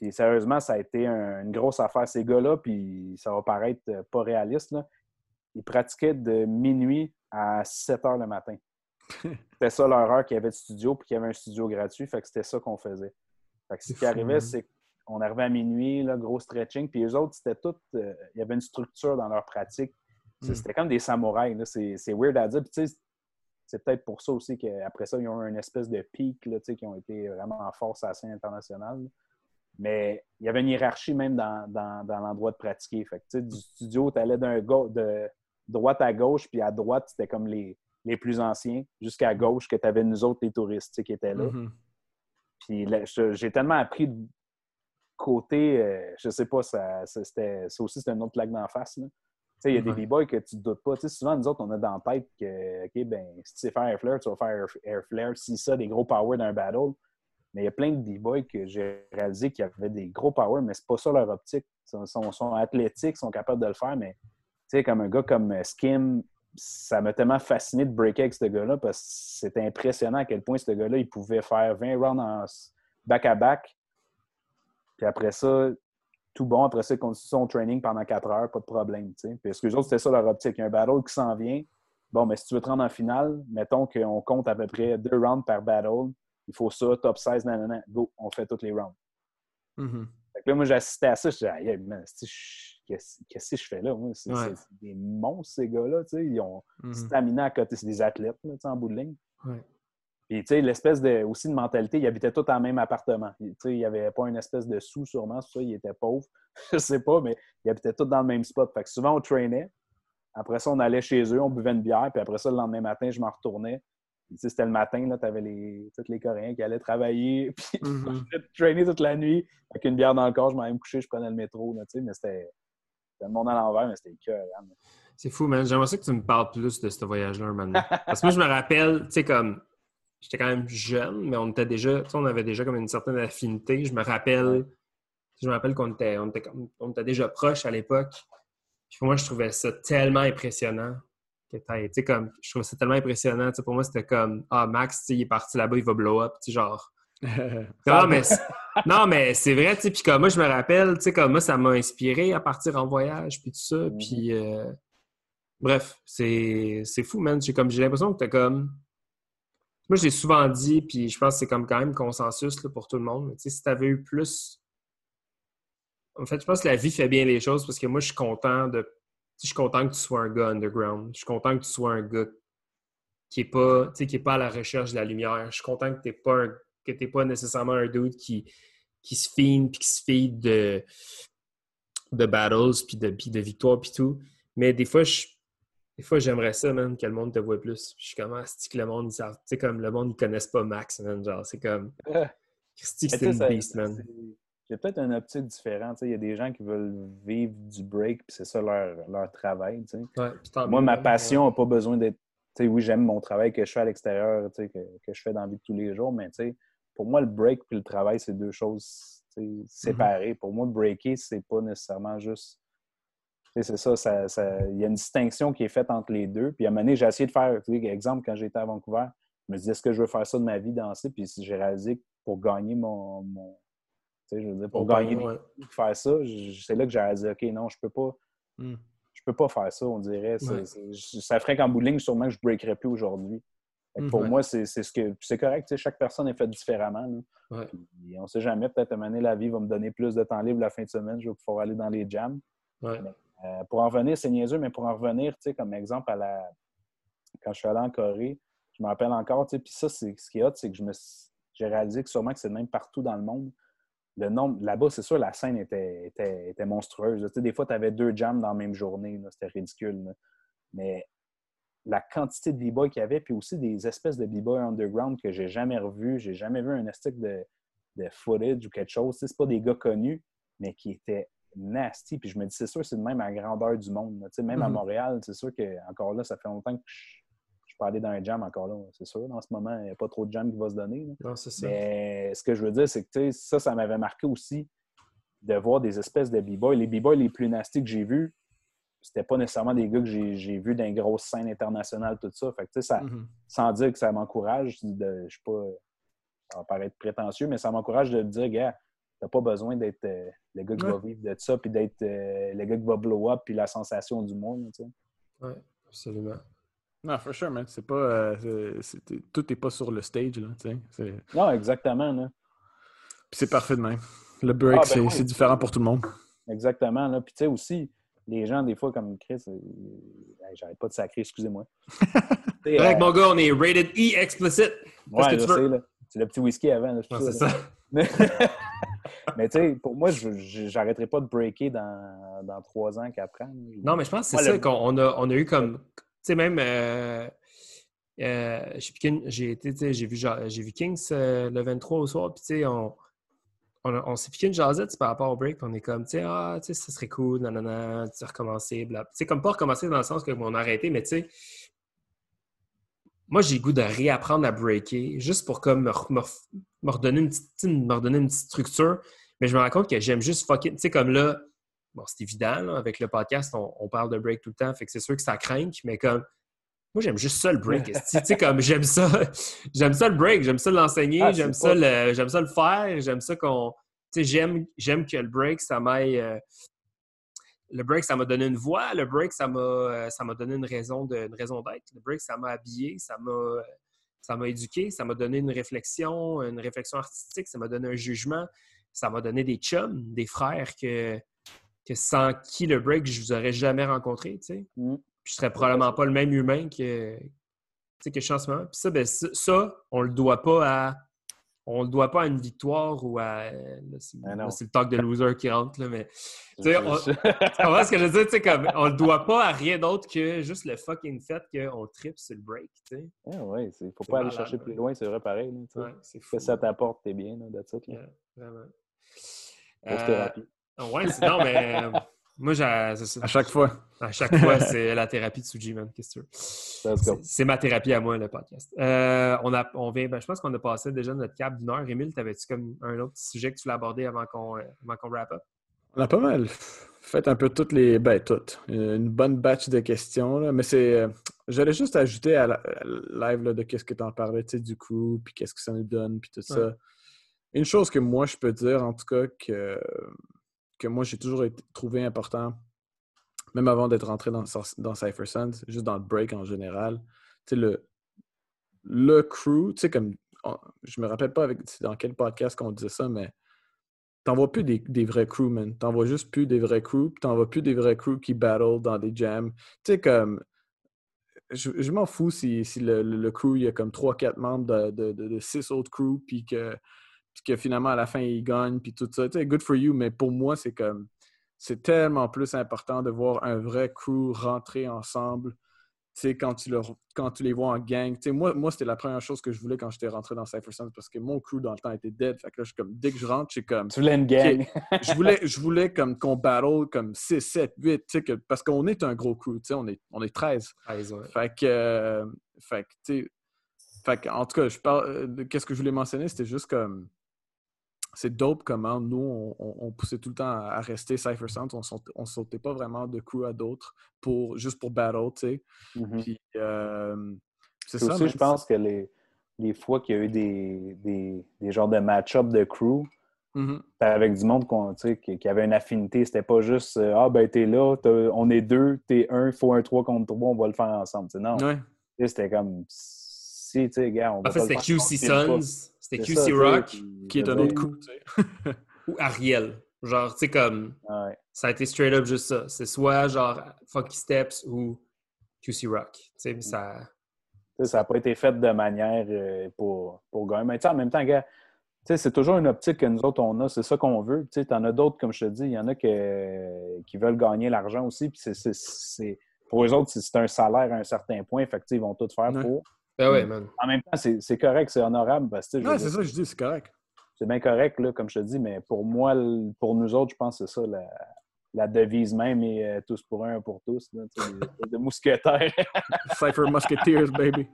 Puis sérieusement, ça a été une grosse affaire. Ces gars-là, puis ça va paraître euh, pas réaliste, là, ils pratiquaient de minuit à 7 heures le matin. c'était ça leur heure qu'il y avait de studio, puis qu'il y avait un studio gratuit. Fait que c'était ça qu'on faisait. Fait que ce qui arrivait, c'est qu'on arrivait à minuit, là, gros stretching, puis les autres, c'était tout. Euh, il y avait une structure dans leur pratique. Hmm. C'était comme des samouraïs. C'est weird à dire. c'est peut-être pour ça aussi qu'après ça, ils ont eu une espèce de pic là, qui ont été vraiment en force à la scène internationale. Mais il y avait une hiérarchie même dans, l'endroit de pratiquer. Fait que, du studio, tu allais d'un de droite à gauche, puis à droite, c'était comme les, les plus anciens, jusqu'à gauche, que tu avais nous autres, les touristes qui étaient là. Mm-hmm. Puis j'ai tellement appris de côté, euh, je sais pas, ça, ça aussi, c'était une autre plaque d'en face. Là il y a des b-boys que tu ne doutes pas. souvent, nous autres, on a dans la tête que, OK, ben, si tu sais faire air flare, tu vas faire air, flare. Si ça, des gros power d'un battle. Mais il y a plein de b-boys que j'ai réalisé qui avaient des gros power, mais c'est pas ça leur optique. Ils sont, sont, athlétiques, sont capables de le faire, mais tu sais, comme un gars comme euh, Skim, ça m'a tellement fasciné de breaker avec ce gars-là parce que c'était impressionnant à quel point ce gars-là, il pouvait faire 20 rounds en back-à-back. Puis après ça, tout bon. Après ça, ils continuent son training pendant quatre heures, pas de problème. T'sais. Parce que les autres, c'était ça leur optique? Il y a un battle qui s'en vient. Bon, mais si tu veux te rendre en finale, mettons qu'on compte à peu près deux rounds par battle. Il faut ça, top 16, nanana, go, on fait tous les rounds. Mm-hmm. Fait que là, moi, j'assistais à ça. Je disais, qu'est-ce que je fais là? C'est des monstres, ces gars-là. Ils ont mm-hmm. stamina à côté. C'est des athlètes, là, en bout de ligne. Puis, tu sais, l'espèce de, aussi de mentalité, ils habitaient tous dans le même appartement. Tu sais, il n'y avait pas une espèce de sous, sûrement, ça, ils étaient pauvres. je sais pas, mais ils habitaient tous dans le même spot. Fait que souvent, on traînait. Après ça, on allait chez eux, on buvait une bière, puis après ça, le lendemain matin, je m'en retournais. C'était le matin, là, tu avais les, tous les Coréens qui allaient travailler, puis mm traîner toute la nuit avec une bière dans le corps, je m'en me coucher, je prenais le métro, là, tu sais, mais c'était le monde à l'envers, mais c'était cœur. C'est fou, man. J'aimerais ça que tu me parles plus de ce voyage-là moment. Parce que moi, je me rappelle, tu sais, comme j'étais quand même jeune, mais on était déjà, on avait déjà comme une certaine affinité. Je me rappelle, je me rappelle qu'on était, on était, on était déjà proches à l'époque. Puis moi, je trouvais ça tellement impressionnant. Que comme, je trouvais ça tellement impressionnant. pour moi, c'était comme Ah, Max, il est parti là-bas, il va blow up. Genre. non, mais, non, mais c'est vrai, puis comme moi, je me rappelle, comme moi, ça m'a inspiré à partir en voyage, puis tout ça. Mm-hmm. Puis, euh, bref, c'est fou, man. J'ai l'impression que t'as comme moi, j'ai souvent dit, puis je pense que c'est comme quand même consensus là, pour tout le monde. si tu avais eu plus. En fait, je pense que la vie fait bien les choses parce que moi, je suis content de. Je suis content que tu sois un gars underground. Je suis content que tu sois un gars qui n'est pas, qui est pas à la recherche de la lumière. Je suis content que tu n'es pas, pas nécessairement un dude qui, qui se filme puis qui se feed de, de battles puis de, de victoires puis tout. Mais des fois, je, des fois, j'aimerais ça, man, que le monde te voit plus. je suis comme, ah, que le monde, Tu sais, comme le monde, ils connaissent pas Max, man. Genre, c'est comme. Christy, c'est une beast, man. J'ai peut-être une optique différente. Il y a des gens qui veulent vivre du break, puis c'est ça leur, leur travail. Ouais, Moi, ma passion n'a pas besoin d'être. Oui, j'aime mon travail que je fais à l'extérieur, que, que je fais dans la vie de tous les jours, mais pour moi, le break et le travail, c'est deux choses mm-hmm. séparées. Pour moi, breaker, c'est pas nécessairement juste c'est ça, il y a une distinction qui est faite entre les deux. Puis à un moment donné, j'ai essayé de faire, exemple, quand j'étais à Vancouver, je me disais, est-ce que je veux faire ça de ma vie, danser? Puis j'ai réalisé que pour gagner mon. Je veux dire, pour gagner, faire ça, c'est là que j'ai réalisé, OK, non, je peux pas. Hmm. Je peux pas faire ça, on dirait. ça ferait qu'en bout de ligne, sûrement, je ne breakerais plus aujourd'hui. Pour moi, c'est ce que. C'est correct, chaque personne est faite différemment. on ne sait jamais, peut-être à un moment donné, la vie va me donner plus de temps libre la fin de semaine, je vais pouvoir aller dans les jams. Euh, pour en revenir, c'est niaiseux, mais pour en revenir, comme exemple, à la... quand je suis allé en Corée, je me rappelle encore, puis ça, c'est ce qui est hot, c'est que je me j'ai réalisé que sûrement que c'est même partout dans le monde. Le nombre, là-bas, c'est sûr, la scène était, était, monstrueuse. des fois, tu avais deux jams dans la même journée. C'était ridicule. Mais la quantité de b-boys qu'il y avait, puis aussi des espèces de b-boys underground que j'ai jamais revus. J'ai jamais vu un stick de, de footage ou quelque chose. C'est pas des gars connus, mais qui étaient nasty. Puis je me dis, c'est sûr, c'est de même à la grandeur du monde. Même à mm-hmm. Montréal, c'est sûr que encore là, ça fait longtemps que je, peux aller dans un jam encore là, c'est sûr. En ce moment, il n'y a pas trop de jam qui va se donner. Non, c'est ça. Mais ce que je veux dire, c'est que ça, ça m'avait marqué aussi de voir des espèces de b-boys. Les b-boys les plus nasty que j'ai vus, c'était pas nécessairement des gars que j'ai vus dans une grosse scène internationale, tout ça. Fait que, ça mm-hmm. sans dire que ça m'encourage, je ne suis pas. Ça va paraître prétentieux, mais ça m'encourage de dire, gars, t'as pas besoin d'être euh, le gars qui va vivre de ça, puis d'être euh, le gars qui va blow up, puis la sensation du monde, tu sais. Oui, absolument. Non, for sure, man. C'est pas... Euh, tout n'est pas sur le stage, là. Non, exactement, là. Puis c'est parfait de même. Le break, ah, ben c'est différent pour tout le monde. Exactement, là. Puis tu sais aussi, les gens, des fois, comme Chris, j'arrête pas de sacrer, excusez-moi. Avec mon gars, on est rated E explicit. Ouais, je sais, là. C'est le petit whisky avant. Là, c'est ça. mais tu sais, pour moi, je n'arrêterai pas de breaker dans, dans 3 ans, 4 ans. Non, mais je pense que c'est ça qu'on a, on a eu comme. Tu sais, même. Euh, euh, j'ai vu, vu Kings euh, le 23 au soir, puis tu sais, on, on, s'est piqué une jasette par rapport au break, on est comme, tu sais, ah, tu ça serait cool, nanana, tu recommencer, bla. Tu sais, comme pas recommencer dans le sens qu'on a arrêté, mais tu sais, moi, j'ai goût de réapprendre à breaker, juste pour comme me, redonner, une petite, me redonner une petite structure. Mais je me rends compte que j'aime juste fucking. Tu sais, comme là, bon, c'est évident, avec le podcast, on, parle de break tout le temps, fait que c'est sûr que ça craint, mais comme. Moi, j'aime juste ça le break. tu sais, comme j'aime ça. J'aime ça le break, j'aime ça l'enseigner, ah, j'aime ça, le, j'aime ça le faire, j'aime ça qu'on. Tu sais, j'aime, j'aime que le break, ça m'aille. Euh, le break, ça m'a donné une voix. Le break, ça m'a, euh, ça m'a donné une raison, de, raison d'être. Le break, ça m'a habillé, ça m'a, ça m'a éduqué, ça m'a donné une réflexion, une réflexion artistique, ça m'a donné un jugement, ça m'a donné des chums, des frères que, que sans qui le break, je vous aurais jamais rencontré. Tu sais. Mm. Je serais probablement pas le même humain que, que je suis en ce moment. Puis ça, ben, ça, on le doit pas à on ne le doit pas à une victoire ou à. C'est le talk de loser qui rentre, là, mais. Tu on... ce que je veux dire? Comme, on ne le doit pas à rien d'autre que juste le fucking fait qu'on tripe sur le break. Tu sais. Ah il ne faut pas aller chercher plus loin, c'est vrai pareil. Là, ouais, que ça t'apporte, t'es bien, là, that's it, là. vraiment. Euh... thérapie. Ouais, non, mais. Moi, j'ai. À chaque fois. À chaque fois, c'est la thérapie de Suji, man. Qu'est-ce que tu veux? C'est ma thérapie à moi, le podcast. Euh, on a, on vient, ben, je pense qu'on a passé déjà notre cap d'une heure. Émile, t'avais-tu comme un autre sujet que tu voulais aborder avant qu'on euh, qu wrap up? On a pas mal fait un peu toutes les. Ben, toutes. Une bonne batch de questions, là. mais c'est. Euh, j'allais juste ajouter à la live là, de qu'est-ce que tu en parlais, tu sais, du coup, puis qu'est-ce que ça nous donne, puis tout ça. Une chose que moi, je peux dire, en tout cas, que que moi, j'ai toujours trouvé important, même avant d'être rentré dans, dans Cypher juste dans le break en général. Tu sais, le, le crew, tu sais, comme, je me rappelle pas avec, dans quel podcast qu'on disait ça, mais t'en vois plus des, des, vrais crew, man. T'en vois juste plus des vrais crews, t'en vois plus des vrais crews qui battle dans des jams. Tu sais, comme, je, m'en fous si, si le, le, crew, il y a comme 3-4 membres de, de, de, 6 autres crews, puis que puis que finalement, à la fin, il gagne, puis tout ça. Tu sais, good for you, mais pour moi, c'est comme. C'est tellement plus important de voir un vrai crew rentrer ensemble. Tu sais, quand tu, quand tu les vois en gang. Tu sais, moi, moi c'était la première chose que je voulais quand j'étais rentré dans Cypher parce que mon crew, dans le temps, était dead. Fait que là, je comme, dès que je rentre, c'est comme. Tu voulais une gang. je voulais, je voulais comme qu'on battle comme 6, 7, 8. Tu sais, que, parce qu'on est un gros crew. Tu sais, on est, on est 13. Fait que. Euh, fait que, tu sais. Fait que, en tout cas, je parle. Euh, qu'est-ce que je voulais mentionner? C'était juste comme c'est dope comment nous, on, poussait tout le temps à, rester Cypher Sound. On, ne sautait pas vraiment de crew à d'autres pour, juste pour battle, tu sais. Mm-hmm. Puis, euh, c'est ça. Aussi, je pense que les, les fois qu'il y a eu des, des, des genres de match-up de crew, mm-hmm. avec du monde qui, qui, avait une affinité. C'était pas juste euh, Ah, ben, t'es là, on est deux, t'es un, il faut un 3 contre 3, on va le faire ensemble. non. C'était comme si, tu sais, gars, on va En fait, c'était QC Sons, c'était QC Rock. Qui est un autre coup, tu sais. Ou Ariel. Genre, tu sais, comme. Ça a été straight up juste ça. C'est soit genre Funky Steps ou QC Rock. Tu sais, ça ça n'a pas été fait de manière euh, pour, pour gagner. Mais en même temps, gars, c'est toujours une optique que nous autres, on a. C'est ça qu'on veut. Tu en as d'autres, comme je te dis, il y en a qui veulent gagner l'argent aussi. Puis c'est, pour eux autres, c'est un salaire à un certain point. Fait ils vont tout faire pour. Ben ouais, man. En même temps, c'est correct, c'est honorable. Parce c'est ça que je dis, c'est correct. C'est bien correct, là, comme je te dis, mais pour moi, pour nous autres, je pense que c'est ça la, la devise même et euh, tous pour un, pour tous. Là, de mousquetaires. Cypher Musketeers, baby.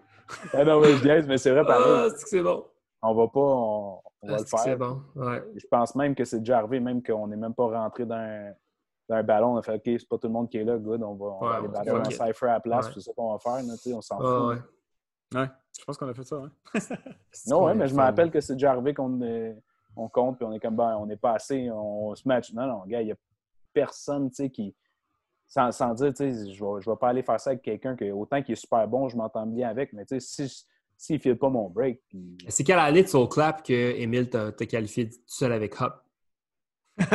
ah non, mais je mais c'est vrai, pareil. Ah, c'est que c'est bon. On va pas, on, va le faire. C'est bon, ouais. Je pense même que c'est déjà arrivé, même qu'on n'est même pas rentré dans un, ballon. On a fait, OK, c'est pas tout le monde qui est là, good, on va, on va aller battre un Cypher à la place, c'est ça qu'on va faire, là, on s'en fout. Ouais. je pense qu'on a fait ça. Hein? non, ouais, mais je me rappelle que c'est déjà arrivé qu'on on compte, puis on est comme, ben, on n'est pas assez, on se match. Non, non, gars, il y a personne qui. Sans, sans dire, je ne vais, pas aller faire ça avec quelqu'un qui, autant qu'il est super bon, je m'entends bien avec, mais si s'il ne file pas mon break. C'est quelle année de Soul Clap que Emile t'a qualifié tout seul avec Hop? tu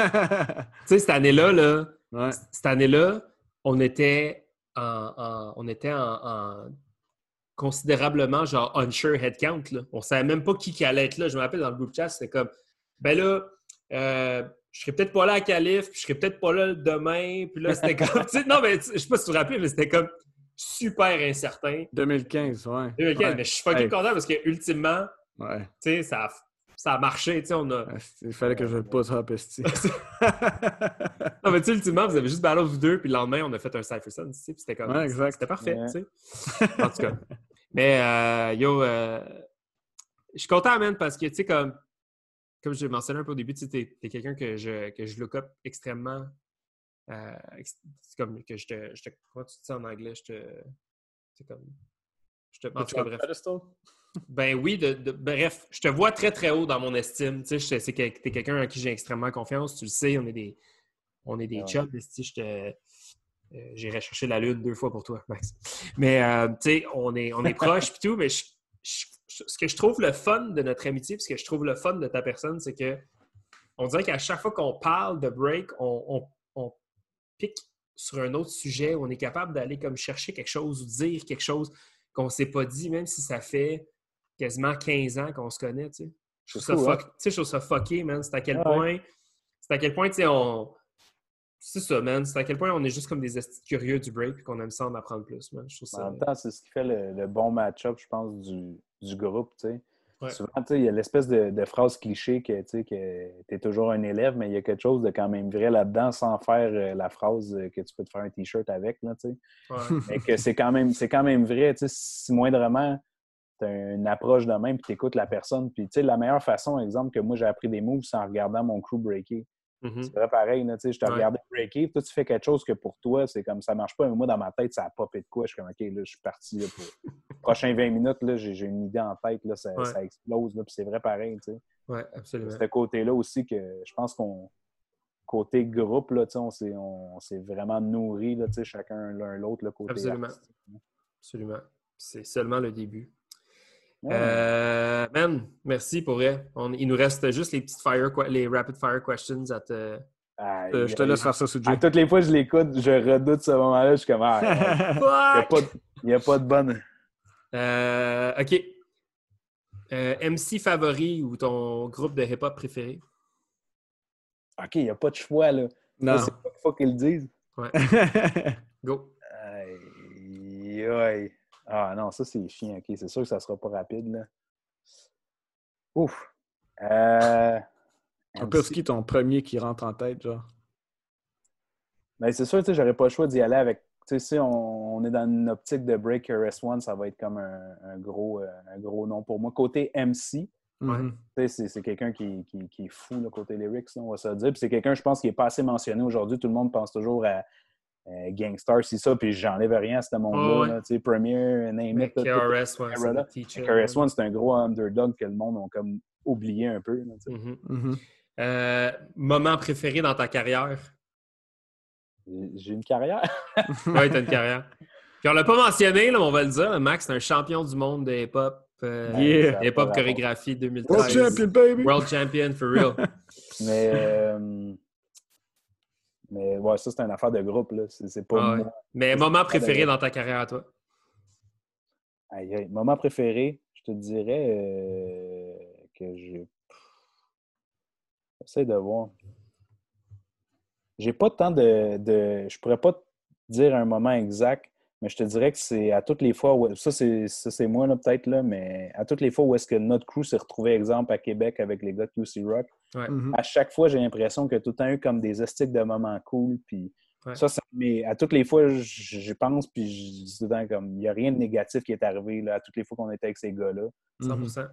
sais, cette année-là, là, cette année-là, on était en, on était en, considérablement genre unsure headcount. Là. On savait même pas qui, qui allait être là. Je me rappelle dans le groupe chat, c'était comme ben là, euh, je serais peut-être pas là à Calif, puis je serais peut-être pas là demain. Puis là, c'était comme. non, mais je sais pas si tu te rappelles, mais c'était comme super incertain. 2015, ouais. 2015, mais je suis fucking content parce que ultimement, ouais. tu sais, ça, ça a marché, tu sais, on a... Il fallait que je le pose à Pesti. non, mais tu sais, ultimement, vous avez juste ballot vous deux, puis le lendemain, on a fait un Cypher Sun, tu sais, puis c'était comme... Ouais, exact. C'était parfait, tu sais. en tout cas. Mais, euh, yo, euh, je suis content, man, parce que, tu sais, comme comme je mentionné un peu au début, tu es, quelqu'un que je, que je look up extrêmement. Euh, c'est comme que je te, je te. Comment tu dis ça en anglais? Je te. C'est comme. Je te. En bref. Ben oui, de, bref, je te vois très très haut dans mon estime. Tu sais, c'est que tu es quelqu'un à qui j'ai extrêmement confiance. Tu le sais, on est des, on est des chums. Je te. Euh, J'irai chercher la lune deux fois pour toi, Max. Mais euh, tu sais, on est, on est proches et tout, mais je, ce que je trouve le fun de notre amitié, ce que je trouve le fun de ta personne, c'est que on dirait qu'à chaque fois qu'on parle de break, on, pique sur un autre sujet, on est capable d'aller comme chercher quelque chose ou dire quelque chose qu'on ne s'est pas dit, même si ça fait quasiment 15 ans qu'on se connaît, tu sais. Je trouve, ça, hein? je trouve ça fucké, man. C'est à quel point, c'est à quel point, tu sais, on... C'est ça, man. C'est à quel point on est juste comme des curieux du break et qu'on aime ça en apprendre plus, man. Je trouve ça... En même temps, c'est ce qui fait le bon match-up, je pense, du, du groupe. tu sais. Souvent, il y a l'espèce de, phrase cliché que tu es toujours un élève, mais il y a quelque chose de quand même vrai là-dedans sans faire euh, la phrase que tu peux te faire un T-shirt avec. Là, ouais. Mais que c'est quand, même, quand même vrai. Si moindrement, tu as une approche de même, puis tu écoutes la personne. Puis la meilleure façon, exemple, que moi j'ai appris des moves, c'est en regardant mon crew breaker. Mm-hmm. C'est vrai pareil, là, je te regardais breaker, toi tu fais quelque chose que pour toi, c'est comme ça marche pas, mais moi dans ma tête, ça a popé de quoi. Je suis comme OK, là, je suis parti là, pour les prochains 20 minutes, j'ai, une idée en tête, là, ça, ça explose, là, puis c'est vrai pareil. Tu sais. Oui, absolument. Ce côté-là aussi que je pense qu'on côté groupe, là, on s'est on, vraiment nourri, là, chacun l'un l'autre, le côté. Absolument. Absolument. C'est seulement le début. Euh, man, merci pour vrai. il nous reste juste les petites fire, les rapid fire questions à te. je te laisse faire ça, Suji. toutes les fois que je l'écoute, je redoute ce moment-là. Je suis comme, ah, il n'y a, pas de bonne. Euh, OK. Euh, MC favori ou ton groupe de hip-hop préféré? OK, il n'y a pas de choix, là. Non. C'est pas fois qu'ils le disent. Ouais. Go. Aïe, aïe. Ah non, ça c'est chiant, ok. C'est sûr que ça sera pas rapide, là. Ouf. Euh... Un peu qui ton premier qui rentre en tête, genre? Ben, c'est sûr, tu sais, j'aurais pas le choix d'y aller avec. Tu sais, si on, est dans une optique de break RS1, ça va être comme un, gros, euh, un gros nom pour moi. Côté MC. C'est quelqu'un qui, qui, est fou le côté lyrics, on va se dire. Puis c'est quelqu'un, je pense, qui n'est pas assez mentionné aujourd'hui. Tout le monde pense toujours à Gangstar, c'est ça, puis j'enlève rien à ce monde-là. Oh, Premier, Name It. KRS-One, c'est un gros underdog que le monde a comme oublié un peu. Mhm. Mhm. Euh, moment préféré dans ta carrière? J'ai une carrière. oui, tu as une carrière. Puis on l'a pas mentionné, là, on va le dire. Max, c'est un champion du monde de hip-hop. Euh, hip-hop chorégraphie 2013. World champion, baby! World champion, for real. Mais, euh, mais ouais, ça, c'est une affaire de groupe. Là. C'est, pas ah Mais moment préféré dans ta carrière à toi? Aïe, Moment préféré, je te dirais euh, que je. J'essaie de voir. J'ai pas tant de, de. Je pourrais pas dire un moment exact, mais je te dirais que c'est à toutes les fois, où, ça c'est moi peut-être, là, mais à toutes les fois où est-ce que notre crew s'est retrouvé, exemple, à Québec avec les gars de QC Rock, mm-hmm. à chaque fois, j'ai l'impression que tout le temps eu comme des estiques de moments cool, puis ça, mais à toutes les fois, je pense, puis je dis comme, il n'y a rien de négatif qui est arrivé là, à toutes les fois qu'on était avec ces gars-là. 100%.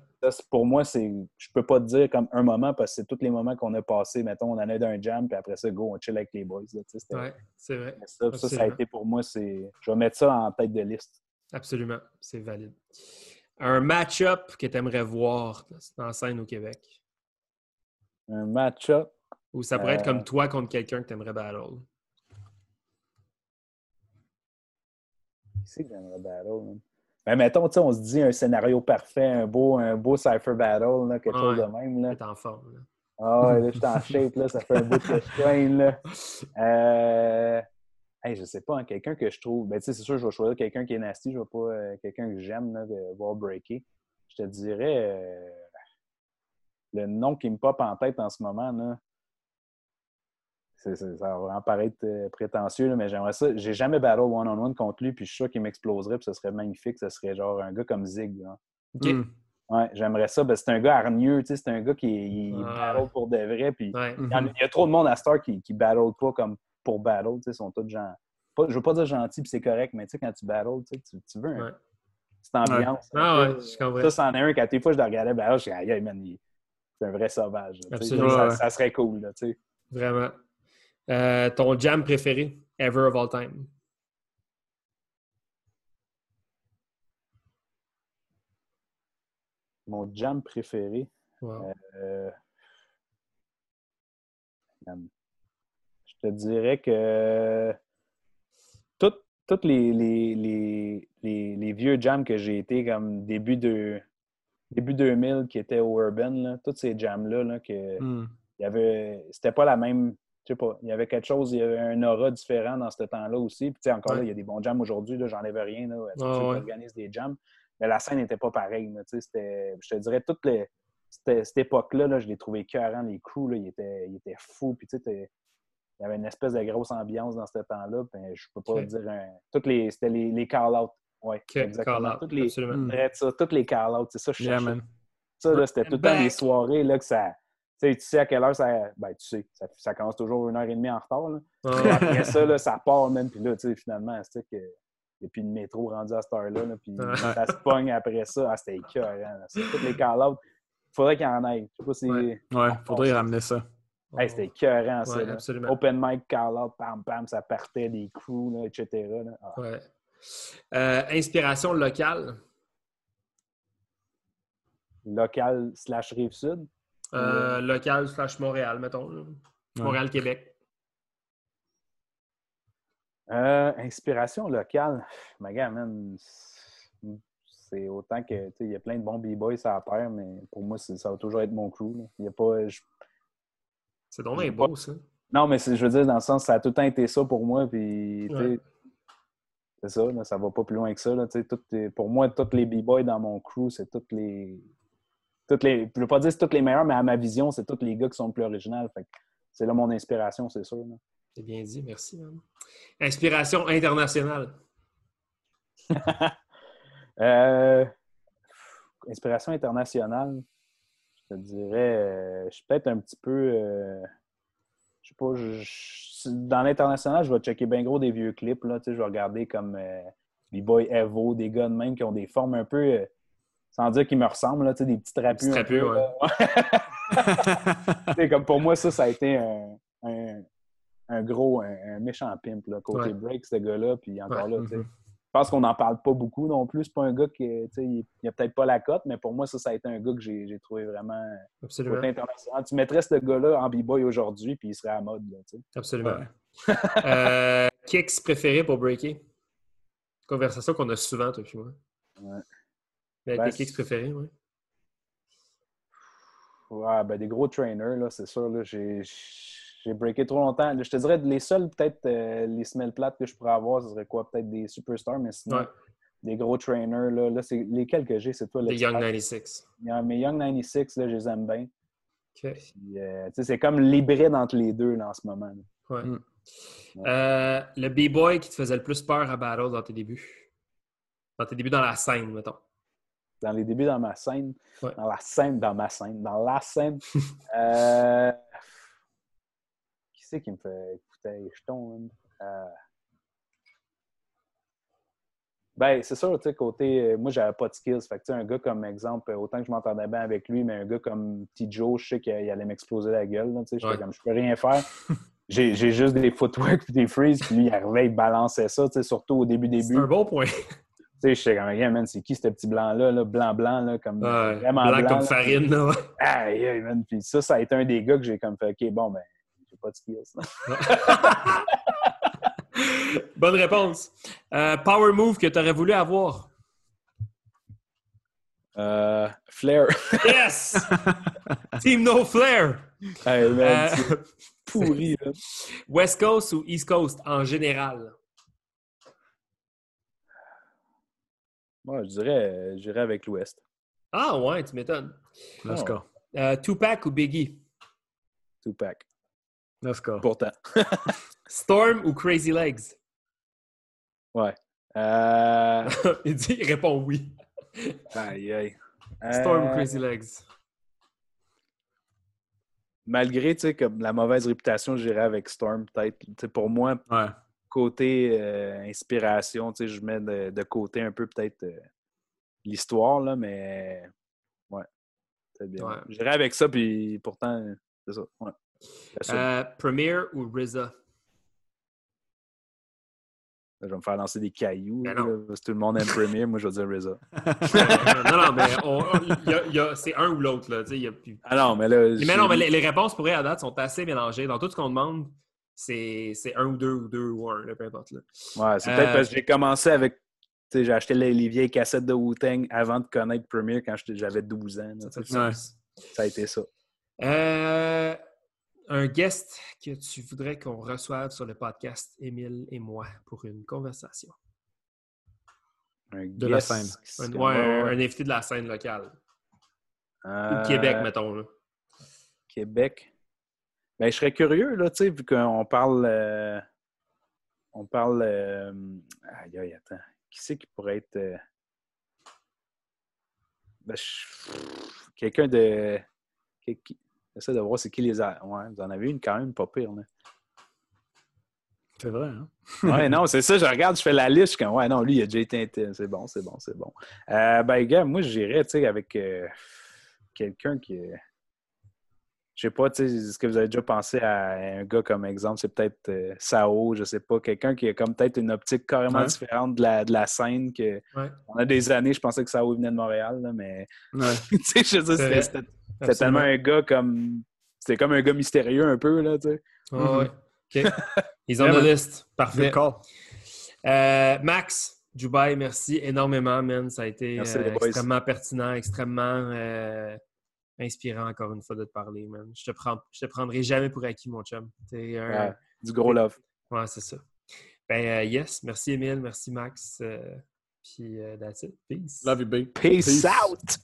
pour moi, c'est, je peux pas te dire comme un moment parce que c'est tous les moments qu'on a passés. Mettons, on en a d'un jam, puis après ça, go, on chill avec les boys. Oui, c'est vrai. Ça, ça, a été pour moi, c'est, je vais mettre ça en tête de liste. Absolument, c'est valide. Un match-up que tu aimerais voir la scène au Québec? Un match-up? Ou ça pourrait être comme euh, toi contre quelqu'un que tu aimerais battle? c'est que j'aimerais battle? Ben, mettons, on se dit un scénario parfait, un beau, un beau Cypher Battle, là, quelque chose de même. Là. en forme. Ah ouais, là, je suis en shape, là, ça fait un bout de strain, là. Euh... Hey, je sais pas, hein, quelqu'un que je trouve... Ben, tu sais, c'est sûr, je vais choisir quelqu'un qui est nasty, je vais pas euh, quelqu'un que j'aime, là, de voir breaker. Je te dirais... Euh, le nom qui me pop en tête en ce moment, là, ça va vraiment paraître euh, prétentieux, mais j'aimerais ça. J'ai jamais battle one-on-one contre lui, puis je suis sûr qu'il m'exploserait, puis ce serait magnifique. Ce serait genre un gars comme Zig. Hmm. Ouais, j'aimerais ça. Ben, c'est un gars hargneux, c'est un gars qui battle pour de vrai. Puis il, y a, trop de monde à Star qui, qui battle pas comme pour battle. Ils sont tous gens. Pas, je veux pas dire gentil, puis c'est correct, mais quand tu battles, tu, tu veux un, cette ambiance. Ah ouais, je comprends. Ça, c'en est un. Quand des fois, je le regardais battle, je disais, man, c'est un vrai sauvage. Ça, ça, serait cool. Là, Vraiment. Euh, ton jam préféré, ever of all time? Mon jam préféré? Euh, je te dirais que tous les, les, les, vieux jams que j'ai été comme début de début 2000 qui étaient au Urban, là, tous ces jams-là, là, que hmm. y avait. C'était pas la même je sais pas, il y avait quelque chose, il y avait un aura différent dans ce temps-là aussi. Puis, encore là, il y a des bons jams aujourd'hui, j'enlève rien, là, tu organises des jams. Mais la scène n'était pas pareille. je te dirais, toute les, cette, époque-là, là, je l'ai trouvé cœurant, les crews, là, ils, étaient, ils étaient fous. Puis, il y avait une espèce de grosse ambiance dans ce temps-là. Puis, je peux pas dire un... Toutes les, c'était les, les call-outs. Oui, exactement. toutes les, ça, toutes les call-outs, c'est ça, je cherchais. Ça, c'était tout le temps les soirées là, que ça tu sais à quelle heure ça. Ben, tu sais, ça, ça, commence toujours une heure et demie en retard. Là. Après ça, là, ça part même. Puis là, tu sais, finalement, c'est que. Il n'y a plus de métro rendu à cette heure-là. Là, puis ça se pogne après ça. Ah, c'était écœurant. C'est tous les call-outs. Il faudrait qu'il y en ait. Je sais pas si. Ouais, il faudrait ramener ça. Hey, c'était écœurant, ça. Open mic, call-out, pam, pam, ça partait des crews, là, etc. Là. Ah. Ouais. Euh, inspiration locale? Locale slash Rive-Sud? Euh, local slash Montréal, mettons. Montréal-Québec. Euh, inspiration locale. Ma man, c'est autant que il y a plein de bons b-boys à faire, mais pour moi, ça va toujours être mon crew. Il y a pas. C'est donc beau, ça. Non, mais je veux dire, dans le sens, ça a tout le temps été ça pour moi. Puis, c'est ça, là, ça va pas plus loin que ça. Là, pour moi, tous les b-boys dans mon crew, c'est tous les toutes les, je ne veux pas dire c'est toutes les meilleures, mais à ma vision, c'est tous les gars qui sont le plus original. c'est là mon inspiration, c'est sûr. C'est bien dit, merci. Inspiration internationale. Euh, inspiration internationale, je te dirais, euh, je suis peut-être un petit peu. Euh, je sais pas, dans l'international, je vais checker bien gros des vieux clips. Là, je vais regarder comme les Boy Evo, des gars de même qui ont des formes un peu sans dire qu'il me ressemble, là, des petits trapus. Des petits ouais. comme pour moi, ça, ça a été un, un, gros, un, méchant pimp, là, côté break, ce gars-là. Puis encore là, je pense qu'on n'en parle pas beaucoup non plus. C'est pas un gars qui, il a peut-être pas la cote, mais pour moi, ça, ça a été un gars que j'ai trouvé vraiment Absolument. international. Tu mettrais ce gars-là en b-boy aujourd'hui, puis il serait à mode. Là, Absolument. euh, kicks préféré pour breaker? Conversation qu'on a souvent, toi et moi. Ouais. Mais ben, tes kicks préférés, oui? Ouais, ben des gros trainers, là, c'est sûr. Là, j'ai, j'ai breaké trop longtemps. Je te dirais, les seuls, peut-être, euh, les semelles plates que je pourrais avoir, ce serait quoi? Peut-être des superstars, mais sinon, des gros trainers. Là, là c'est, lesquels que j'ai, c'est toi. Les Young 96. mes Young 96, là, je les aime bien. Euh, c'est comme l'hybride entre les deux là, en ce moment. Ouais. Mm. Euh, le B-boy qui te faisait le plus peur à Battle dans tes débuts? Dans tes débuts dans la scène, mettons dans les débuts dans ma scène, dans la scène, dans ma scène, dans la scène. euh... Qui c'est qui me fait écouter les jetons? Euh... Ben, c'est sûr, tu sais, côté. Euh, moi, j'avais pas de skills. Fait que, tu sais, un gars comme exemple, autant que je m'entendais bien avec lui, mais un gars comme T. Joe, je sais qu'il allait m'exploser la gueule. Tu sais, comme, je peux rien faire. J'ai juste des footwork et des freezes, puis lui, il arrivait, il balançait ça, tu sais, surtout au début, début. C'est un bon point sais, j'étais comme, yeah, man, c'est qui ce petit blanc-là, là, blanc-blanc, là, comme vraiment blanc. comme farine, là. Aïe, aïe, man. Puis ça, ça a été un des gars que j'ai comme fait, OK, bon, ben, pas de skills. Bonne réponse. Euh, power move que tu aurais voulu avoir? Euh, Flair. yes! Team No Flair. Hey, man, euh, pourri, là. West Coast ou East Coast en général? Moi, je dirais, je dirais avec l'Ouest. Ah ouais, tu m'étonnes. Let's go. Euh, Tupac ou Biggie? Tupac. Let's go. Pourtant. Storm ou Crazy Legs? Ouais. Euh... il, dit, il répond oui. aïe, aïe. Storm ou euh, Crazy Legs? Malgré comme la mauvaise réputation, j'irais avec Storm, peut-être. Pour moi, ouais côté euh, inspiration, tu sais, je mets de, côté un peu peut-être euh, l'histoire, là, mais ouais, c'est bien. J'irai avec ça, puis pourtant, c'est ça. Ouais. Euh, Premier ou RZA? Je vais me faire lancer des cailloux. Ben là, tout le monde aime Premier, moi je vais dire RZA. non, non, mais c'est un ou l'autre. Là, y a plus... Ah non, mais là. Mais non, mais les, les, réponses pour à date sont assez mélangées. Dans tout ce qu'on demande, c'est un ou deux ou deux ou un, peu importe. Là. Ouais, c'est peut-être parce que j'ai commencé avec. J'ai acheté les, vieilles cassettes de Wu-Tang avant de connaître Premiere quand j'avais 12 ans. Ça, a été ça. Euh, un guest que tu voudrais qu'on reçoive sur le podcast, Émile et moi, pour une conversation? Un de la scène. Un, ouais, un, invité de la scène locale. Ou Québec, euh, mettons. Là. Québec. Ben, je serais curieux, là, tu sais, vu qu'on parle. Euh, on parle. Euh, aïe, aïe, attends. Qui c'est qui pourrait être. Euh, ben, quelqu'un de. J'essaie de voir c'est qui les a. Ouais, vous en avez une quand même pas pire, là. C'est vrai, hein? ouais, non, c'est ça. Je regarde, je fais la liste. Je suis comme, ouais, non, lui, il a déjà été. C'est bon, c'est bon, c'est bon. ben, gars, moi, j'irais, tu sais, avec quelqu'un qui est je sais pas, est-ce que vous avez déjà pensé à un gars comme exemple? C'est peut-être euh, Sao, je sais pas, quelqu'un qui a comme peut-être une optique carrément différente de la, de la scène. Que, On a des années, je pensais que Sao venait de Montréal, là, mais c'était tellement un gars comme. C'était comme un gars mystérieux un peu, là, tu sais. ouais. OK. Ils ont la liste. Parfait. Euh, Max, Dubaï, merci énormément, man. Ça a été euh, extrêmement pertinent, extrêmement inspirant encore une fois de te parler, man. Je te, prends, je te prendrai jamais pour acquis, mon chum. du gros love. Ouais, c'est ça. Ben, euh, yes. Merci, Emile. Merci, Max. Euh, puis, that's it. Peace. Love you, big. Peace, Peace. out.